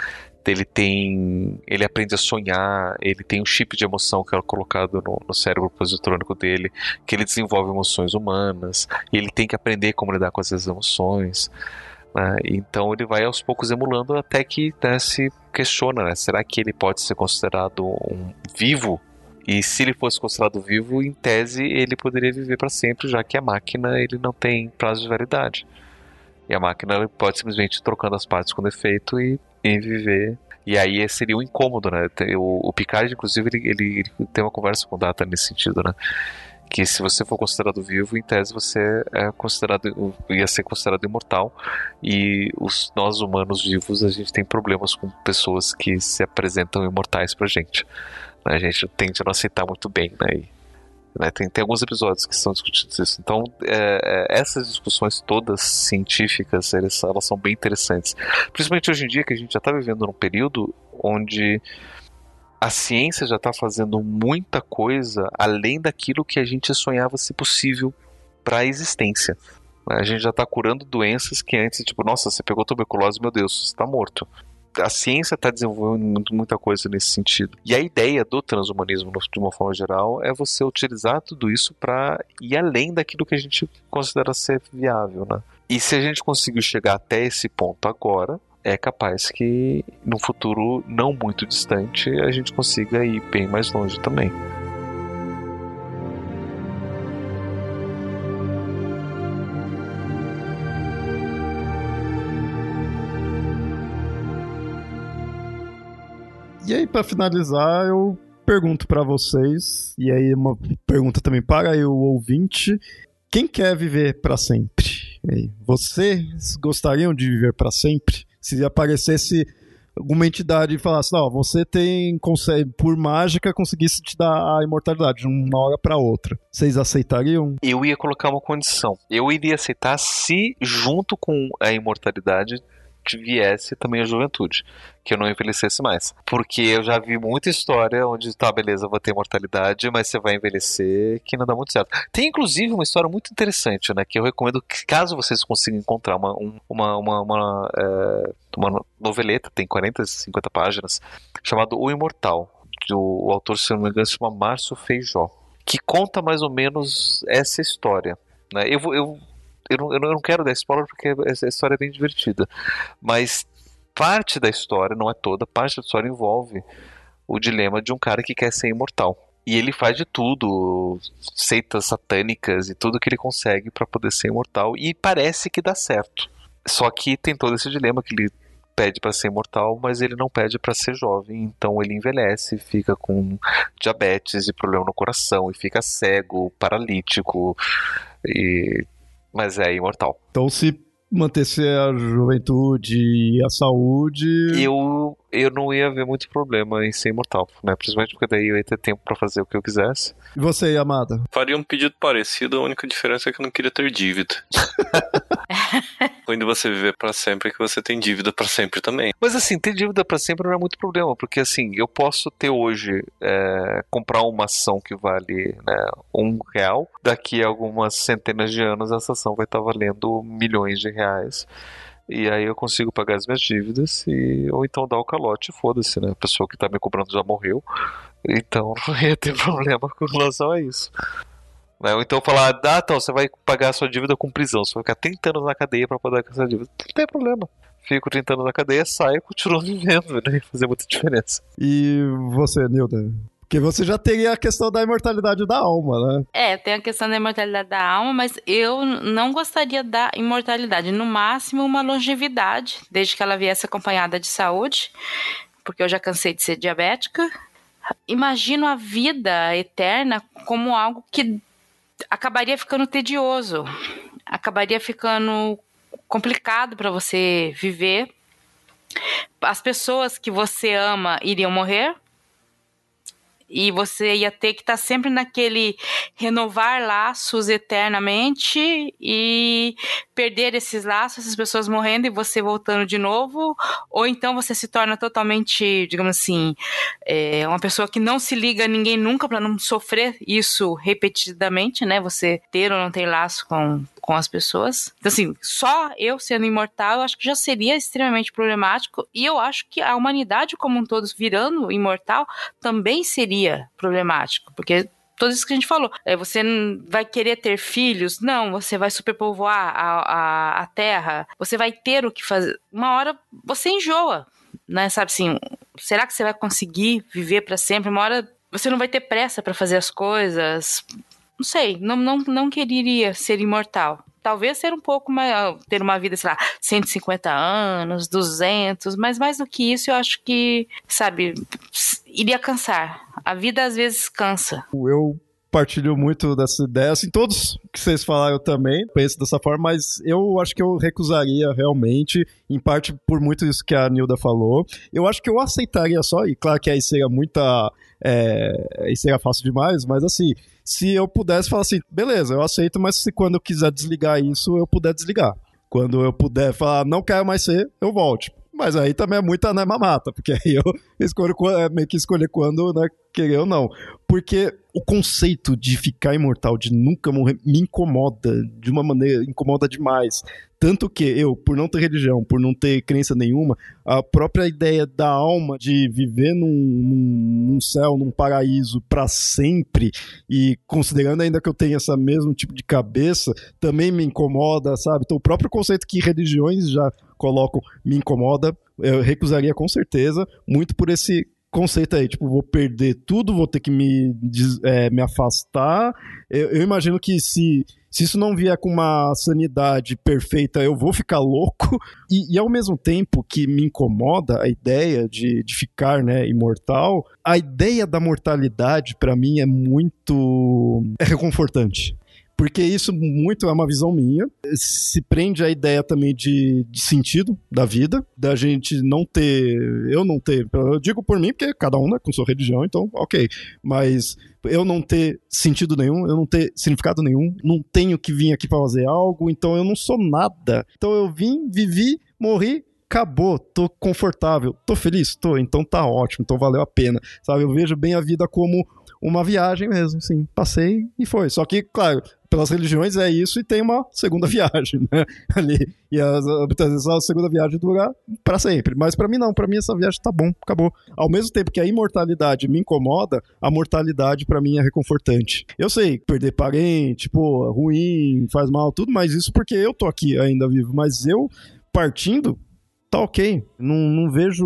Ele tem, ele aprende a sonhar, ele tem um chip de emoção que é colocado no, no cérebro positrônico dele, que ele desenvolve emoções humanas. ele tem que aprender como lidar com essas emoções. Né? Então ele vai aos poucos emulando até que né, se questiona, né? será que ele pode ser considerado um vivo? E se ele fosse considerado vivo, em tese ele poderia viver para sempre, já que a máquina ele não tem prazo de validade. E a máquina pode simplesmente trocando as partes com defeito e, e viver. E aí seria um incômodo, né? O, o Picard, inclusive, ele, ele, ele tem uma conversa com o Data nesse sentido, né? que se você for considerado vivo, em tese você é considerado ia ser considerado imortal e os nós humanos vivos a gente tem problemas com pessoas que se apresentam imortais pra gente. Né? A gente tende a não aceitar muito bem, né? Né? Tem, tem alguns episódios que são discutidos isso. Então, é, é, essas discussões todas científicas, elas, elas são bem interessantes. Principalmente hoje em dia, que a gente já está vivendo num período onde a ciência já está fazendo muita coisa além daquilo que a gente sonhava ser possível para a existência. A gente já está curando doenças que antes, tipo, nossa, você pegou tuberculose, meu Deus, você está morto a ciência está desenvolvendo muita coisa nesse sentido. E a ideia do transhumanismo, de uma forma geral, é você utilizar tudo isso para ir além daquilo que a gente considera ser viável, né? E se a gente conseguiu chegar até esse ponto agora, é capaz que no futuro não muito distante a gente consiga ir bem mais longe também. E aí, para finalizar, eu pergunto para vocês, e aí uma pergunta também para o ouvinte: quem quer viver para sempre? Vocês gostariam de viver para sempre? Se aparecesse alguma entidade e falasse, não, você tem, consegue, por mágica, conseguisse te dar a imortalidade de uma hora para outra. Vocês aceitariam? Eu ia colocar uma condição. Eu iria aceitar se, junto com a imortalidade, viesse também a juventude, que eu não envelhecesse mais. Porque eu já vi muita história onde, tá, beleza, vou ter mortalidade, mas você vai envelhecer que não dá muito certo. Tem inclusive uma história muito interessante, né, que eu recomendo que caso vocês consigam encontrar uma, uma, uma, uma, é, uma noveleta, tem 40, 50 páginas, chamado O Imortal. Do, o autor, se não me engano, se chama Márcio Feijó, que conta mais ou menos essa história. Né? Eu, eu eu não, eu não quero dar spoiler porque essa história é bem divertida. Mas parte da história, não é toda, parte da história envolve o dilema de um cara que quer ser imortal. E ele faz de tudo, seitas satânicas e tudo que ele consegue para poder ser imortal. E parece que dá certo. Só que tem todo esse dilema que ele pede para ser imortal, mas ele não pede para ser jovem. Então ele envelhece, fica com diabetes e problema no coração, e fica cego, paralítico. E mas é imortal. Então, se mantesse a juventude e a saúde. Eu, eu não ia ver muito problema em ser imortal, né? Principalmente porque daí eu ia ter tempo para fazer o que eu quisesse. E você, Amada? Faria um pedido parecido, a única diferença é que eu não queria ter dívida. (laughs) Quando você viver para sempre, é que você tem dívida para sempre também. Mas assim, ter dívida para sempre não é muito problema, porque assim, eu posso ter hoje, é, comprar uma ação que vale né, um real, daqui a algumas centenas de anos essa ação vai estar valendo milhões de reais. E aí eu consigo pagar as minhas dívidas e ou então dar o calote, foda-se, né? A pessoa que tá me cobrando já morreu. Então (laughs) não ia ter problema com relação a isso. Né? Ou então falar, ah, então, você vai pagar a sua dívida com prisão, você vai ficar 30 anos na cadeia para pagar essa dívida. Não tem problema. Fico 30 anos na cadeia, saio e continuo (laughs) vivendo, não ia fazer muita diferença. E você, Nilda? Porque você já teria a questão da imortalidade da alma, né? É, tem a questão da imortalidade da alma, mas eu não gostaria da imortalidade. No máximo, uma longevidade, desde que ela viesse acompanhada de saúde, porque eu já cansei de ser diabética. Imagino a vida eterna como algo que acabaria ficando tedioso, acabaria ficando complicado para você viver. As pessoas que você ama iriam morrer, e você ia ter que estar tá sempre naquele renovar laços eternamente e perder esses laços, essas pessoas morrendo e você voltando de novo, ou então você se torna totalmente, digamos assim, é, uma pessoa que não se liga a ninguém nunca para não sofrer isso repetidamente, né? Você ter ou não ter laço com com as pessoas. Então, assim, só eu sendo imortal, eu acho que já seria extremamente problemático. E eu acho que a humanidade como um todo virando imortal também seria problemático. Porque tudo isso que a gente falou. É, você vai querer ter filhos? Não, você vai superpovoar a, a, a Terra. Você vai ter o que fazer. Uma hora você enjoa, né? Sabe assim, será que você vai conseguir viver para sempre? Uma hora você não vai ter pressa para fazer as coisas não sei, não, não, não quereria ser imortal. Talvez ser um pouco mais, ter uma vida, sei lá, 150 anos, 200, mas mais do que isso, eu acho que, sabe, iria cansar. A vida às vezes cansa. Eu partilho muito dessa ideia, assim, todos que vocês falaram também pensam dessa forma, mas eu acho que eu recusaria realmente, em parte por muito isso que a Nilda falou. Eu acho que eu aceitaria só, e claro que aí seria muita é, isso seria fácil demais, mas assim, se eu pudesse falar assim, beleza, eu aceito, mas se quando eu quiser desligar isso, eu puder desligar. Quando eu puder falar, não quero mais ser, eu volte. Mas aí também é muita né, mamata, porque aí eu escolho é, meio que escolher quando né, querer ou não. Porque o conceito de ficar imortal, de nunca morrer, me incomoda de uma maneira, incomoda demais. Tanto que eu, por não ter religião, por não ter crença nenhuma, a própria ideia da alma de viver num, num, céu, num paraíso para sempre, e considerando ainda que eu tenho esse mesmo tipo de cabeça, também me incomoda, sabe? Então, o próprio conceito que religiões já colocam me incomoda, eu recusaria com certeza, muito por esse conceito aí, tipo, vou perder tudo, vou ter que me, é, me afastar. Eu, eu, imagino que se, se isso não vier com uma sanidade perfeita, eu vou ficar louco. (laughs) E, e ao mesmo tempo que me incomoda a ideia de, de ficar né, imortal, a ideia da mortalidade, para mim, é muito. é reconfortante porque isso muito é uma visão minha. Se prende à ideia também de, de sentido da vida, da gente não ter. Eu não ter. Eu digo por mim, porque cada um né, com sua religião, então, ok. Mas eu não ter sentido nenhum, eu não ter significado nenhum, não tenho que vir aqui para fazer algo, então eu não sou nada. Então eu vim, vivi, morri, acabou, tô confortável, tô feliz, tô, então tá ótimo, então valeu a pena, sabe? Eu vejo bem a vida como uma viagem mesmo, sim. Passei e foi. Só que, claro, pelas religiões é isso e tem uma segunda (laughs) viagem, né? Ali. E as, muitas vezes a segunda viagem dura para sempre. Mas para mim não, para mim essa viagem tá bom, acabou. Ao mesmo tempo que a imortalidade me incomoda, a mortalidade para mim é reconfortante. Eu sei, perder parente, pô, ruim, faz mal, tudo, mas isso porque eu tô aqui ainda vivo. Mas eu partindo, tá ok. Não, não vejo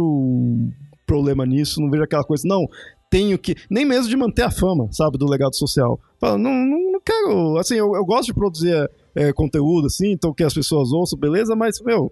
problema nisso, não vejo aquela coisa, não, tenho que. Nem mesmo de manter a fama, sabe, do legado social. Fala, não, não, não quero. Assim, eu, eu gosto de produzir é, conteúdo, assim, então que as pessoas ouçam, beleza, mas, meu,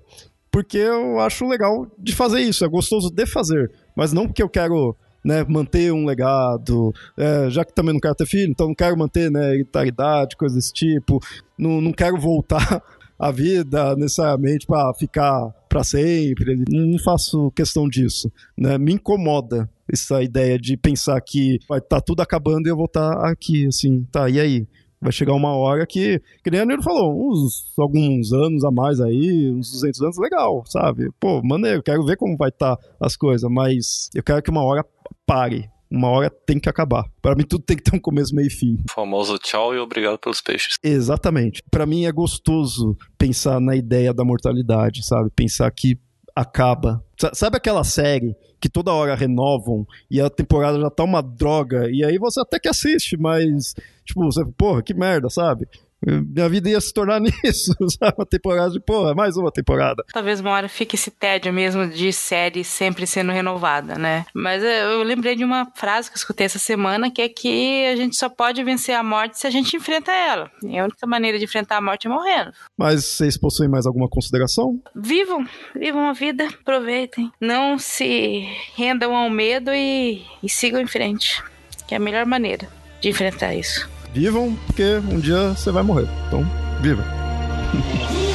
porque eu acho legal de fazer isso, é gostoso de fazer, mas não porque eu quero. Né, manter um legado, é, já que também não quero ter filho, então não quero manter né, hereditariedade, coisa desse tipo, não, não quero voltar (laughs) a vida necessariamente para ficar para sempre. Não faço questão disso, né? Me incomoda essa ideia de pensar que vai estar tá tudo acabando e eu vou estar tá aqui, assim, tá, e aí? Vai chegar uma hora que, que nem a Nero falou, uns alguns anos a mais aí, uns 200 anos, legal, sabe? Pô, maneiro, quero ver como vai estar tá as coisas, mas eu quero que uma hora pare, uma hora tem que acabar. Para mim tudo tem que ter um começo, meio e fim. O famoso tchau e obrigado pelos peixes. Exatamente. Para mim é gostoso pensar na ideia da mortalidade, sabe? Pensar que acaba. Sabe aquela série que toda hora renovam e a temporada já tá uma droga e aí você até que assiste, mas tipo, você, porra, que merda, sabe? Minha vida ia se tornar (laughs) nisso, sabe? Uma temporada de porra, mais uma temporada. Talvez uma hora fique esse tédio mesmo de série sempre sendo renovada, né? Mas eu lembrei de uma frase que eu escutei essa semana, que é que a gente só pode vencer a morte se a gente enfrenta ela. E a única maneira de enfrentar a morte é morrendo. Mas vocês possuem mais alguma consideração? Vivam, vivam a vida, aproveitem. Não se rendam ao medo e, e sigam em frente, que é a melhor maneira de enfrentar isso. Vivam, porque um dia você vai morrer. Então, viva. (laughs)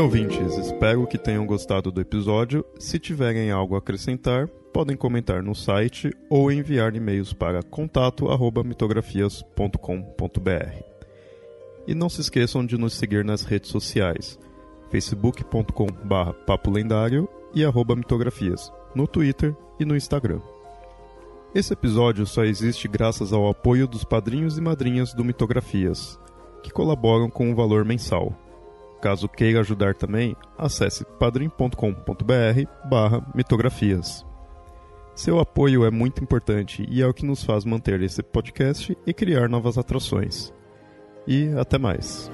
ouvintes, espero que tenham gostado do episódio. Se tiverem algo a acrescentar, podem comentar no site ou enviar e-mails para contato@mitografias.com.br. E não se esqueçam de nos seguir nas redes sociais: facebook.com/papo lendário e @mitografias, no Twitter e no Instagram. Esse episódio só existe graças ao apoio dos padrinhos e madrinhas do Mitografias, que colaboram com um valor mensal Caso queira ajudar também, acesse padrim.com.br barra mitografias. Seu apoio é muito importante e é o que nos faz manter esse podcast e criar novas atrações. E até mais.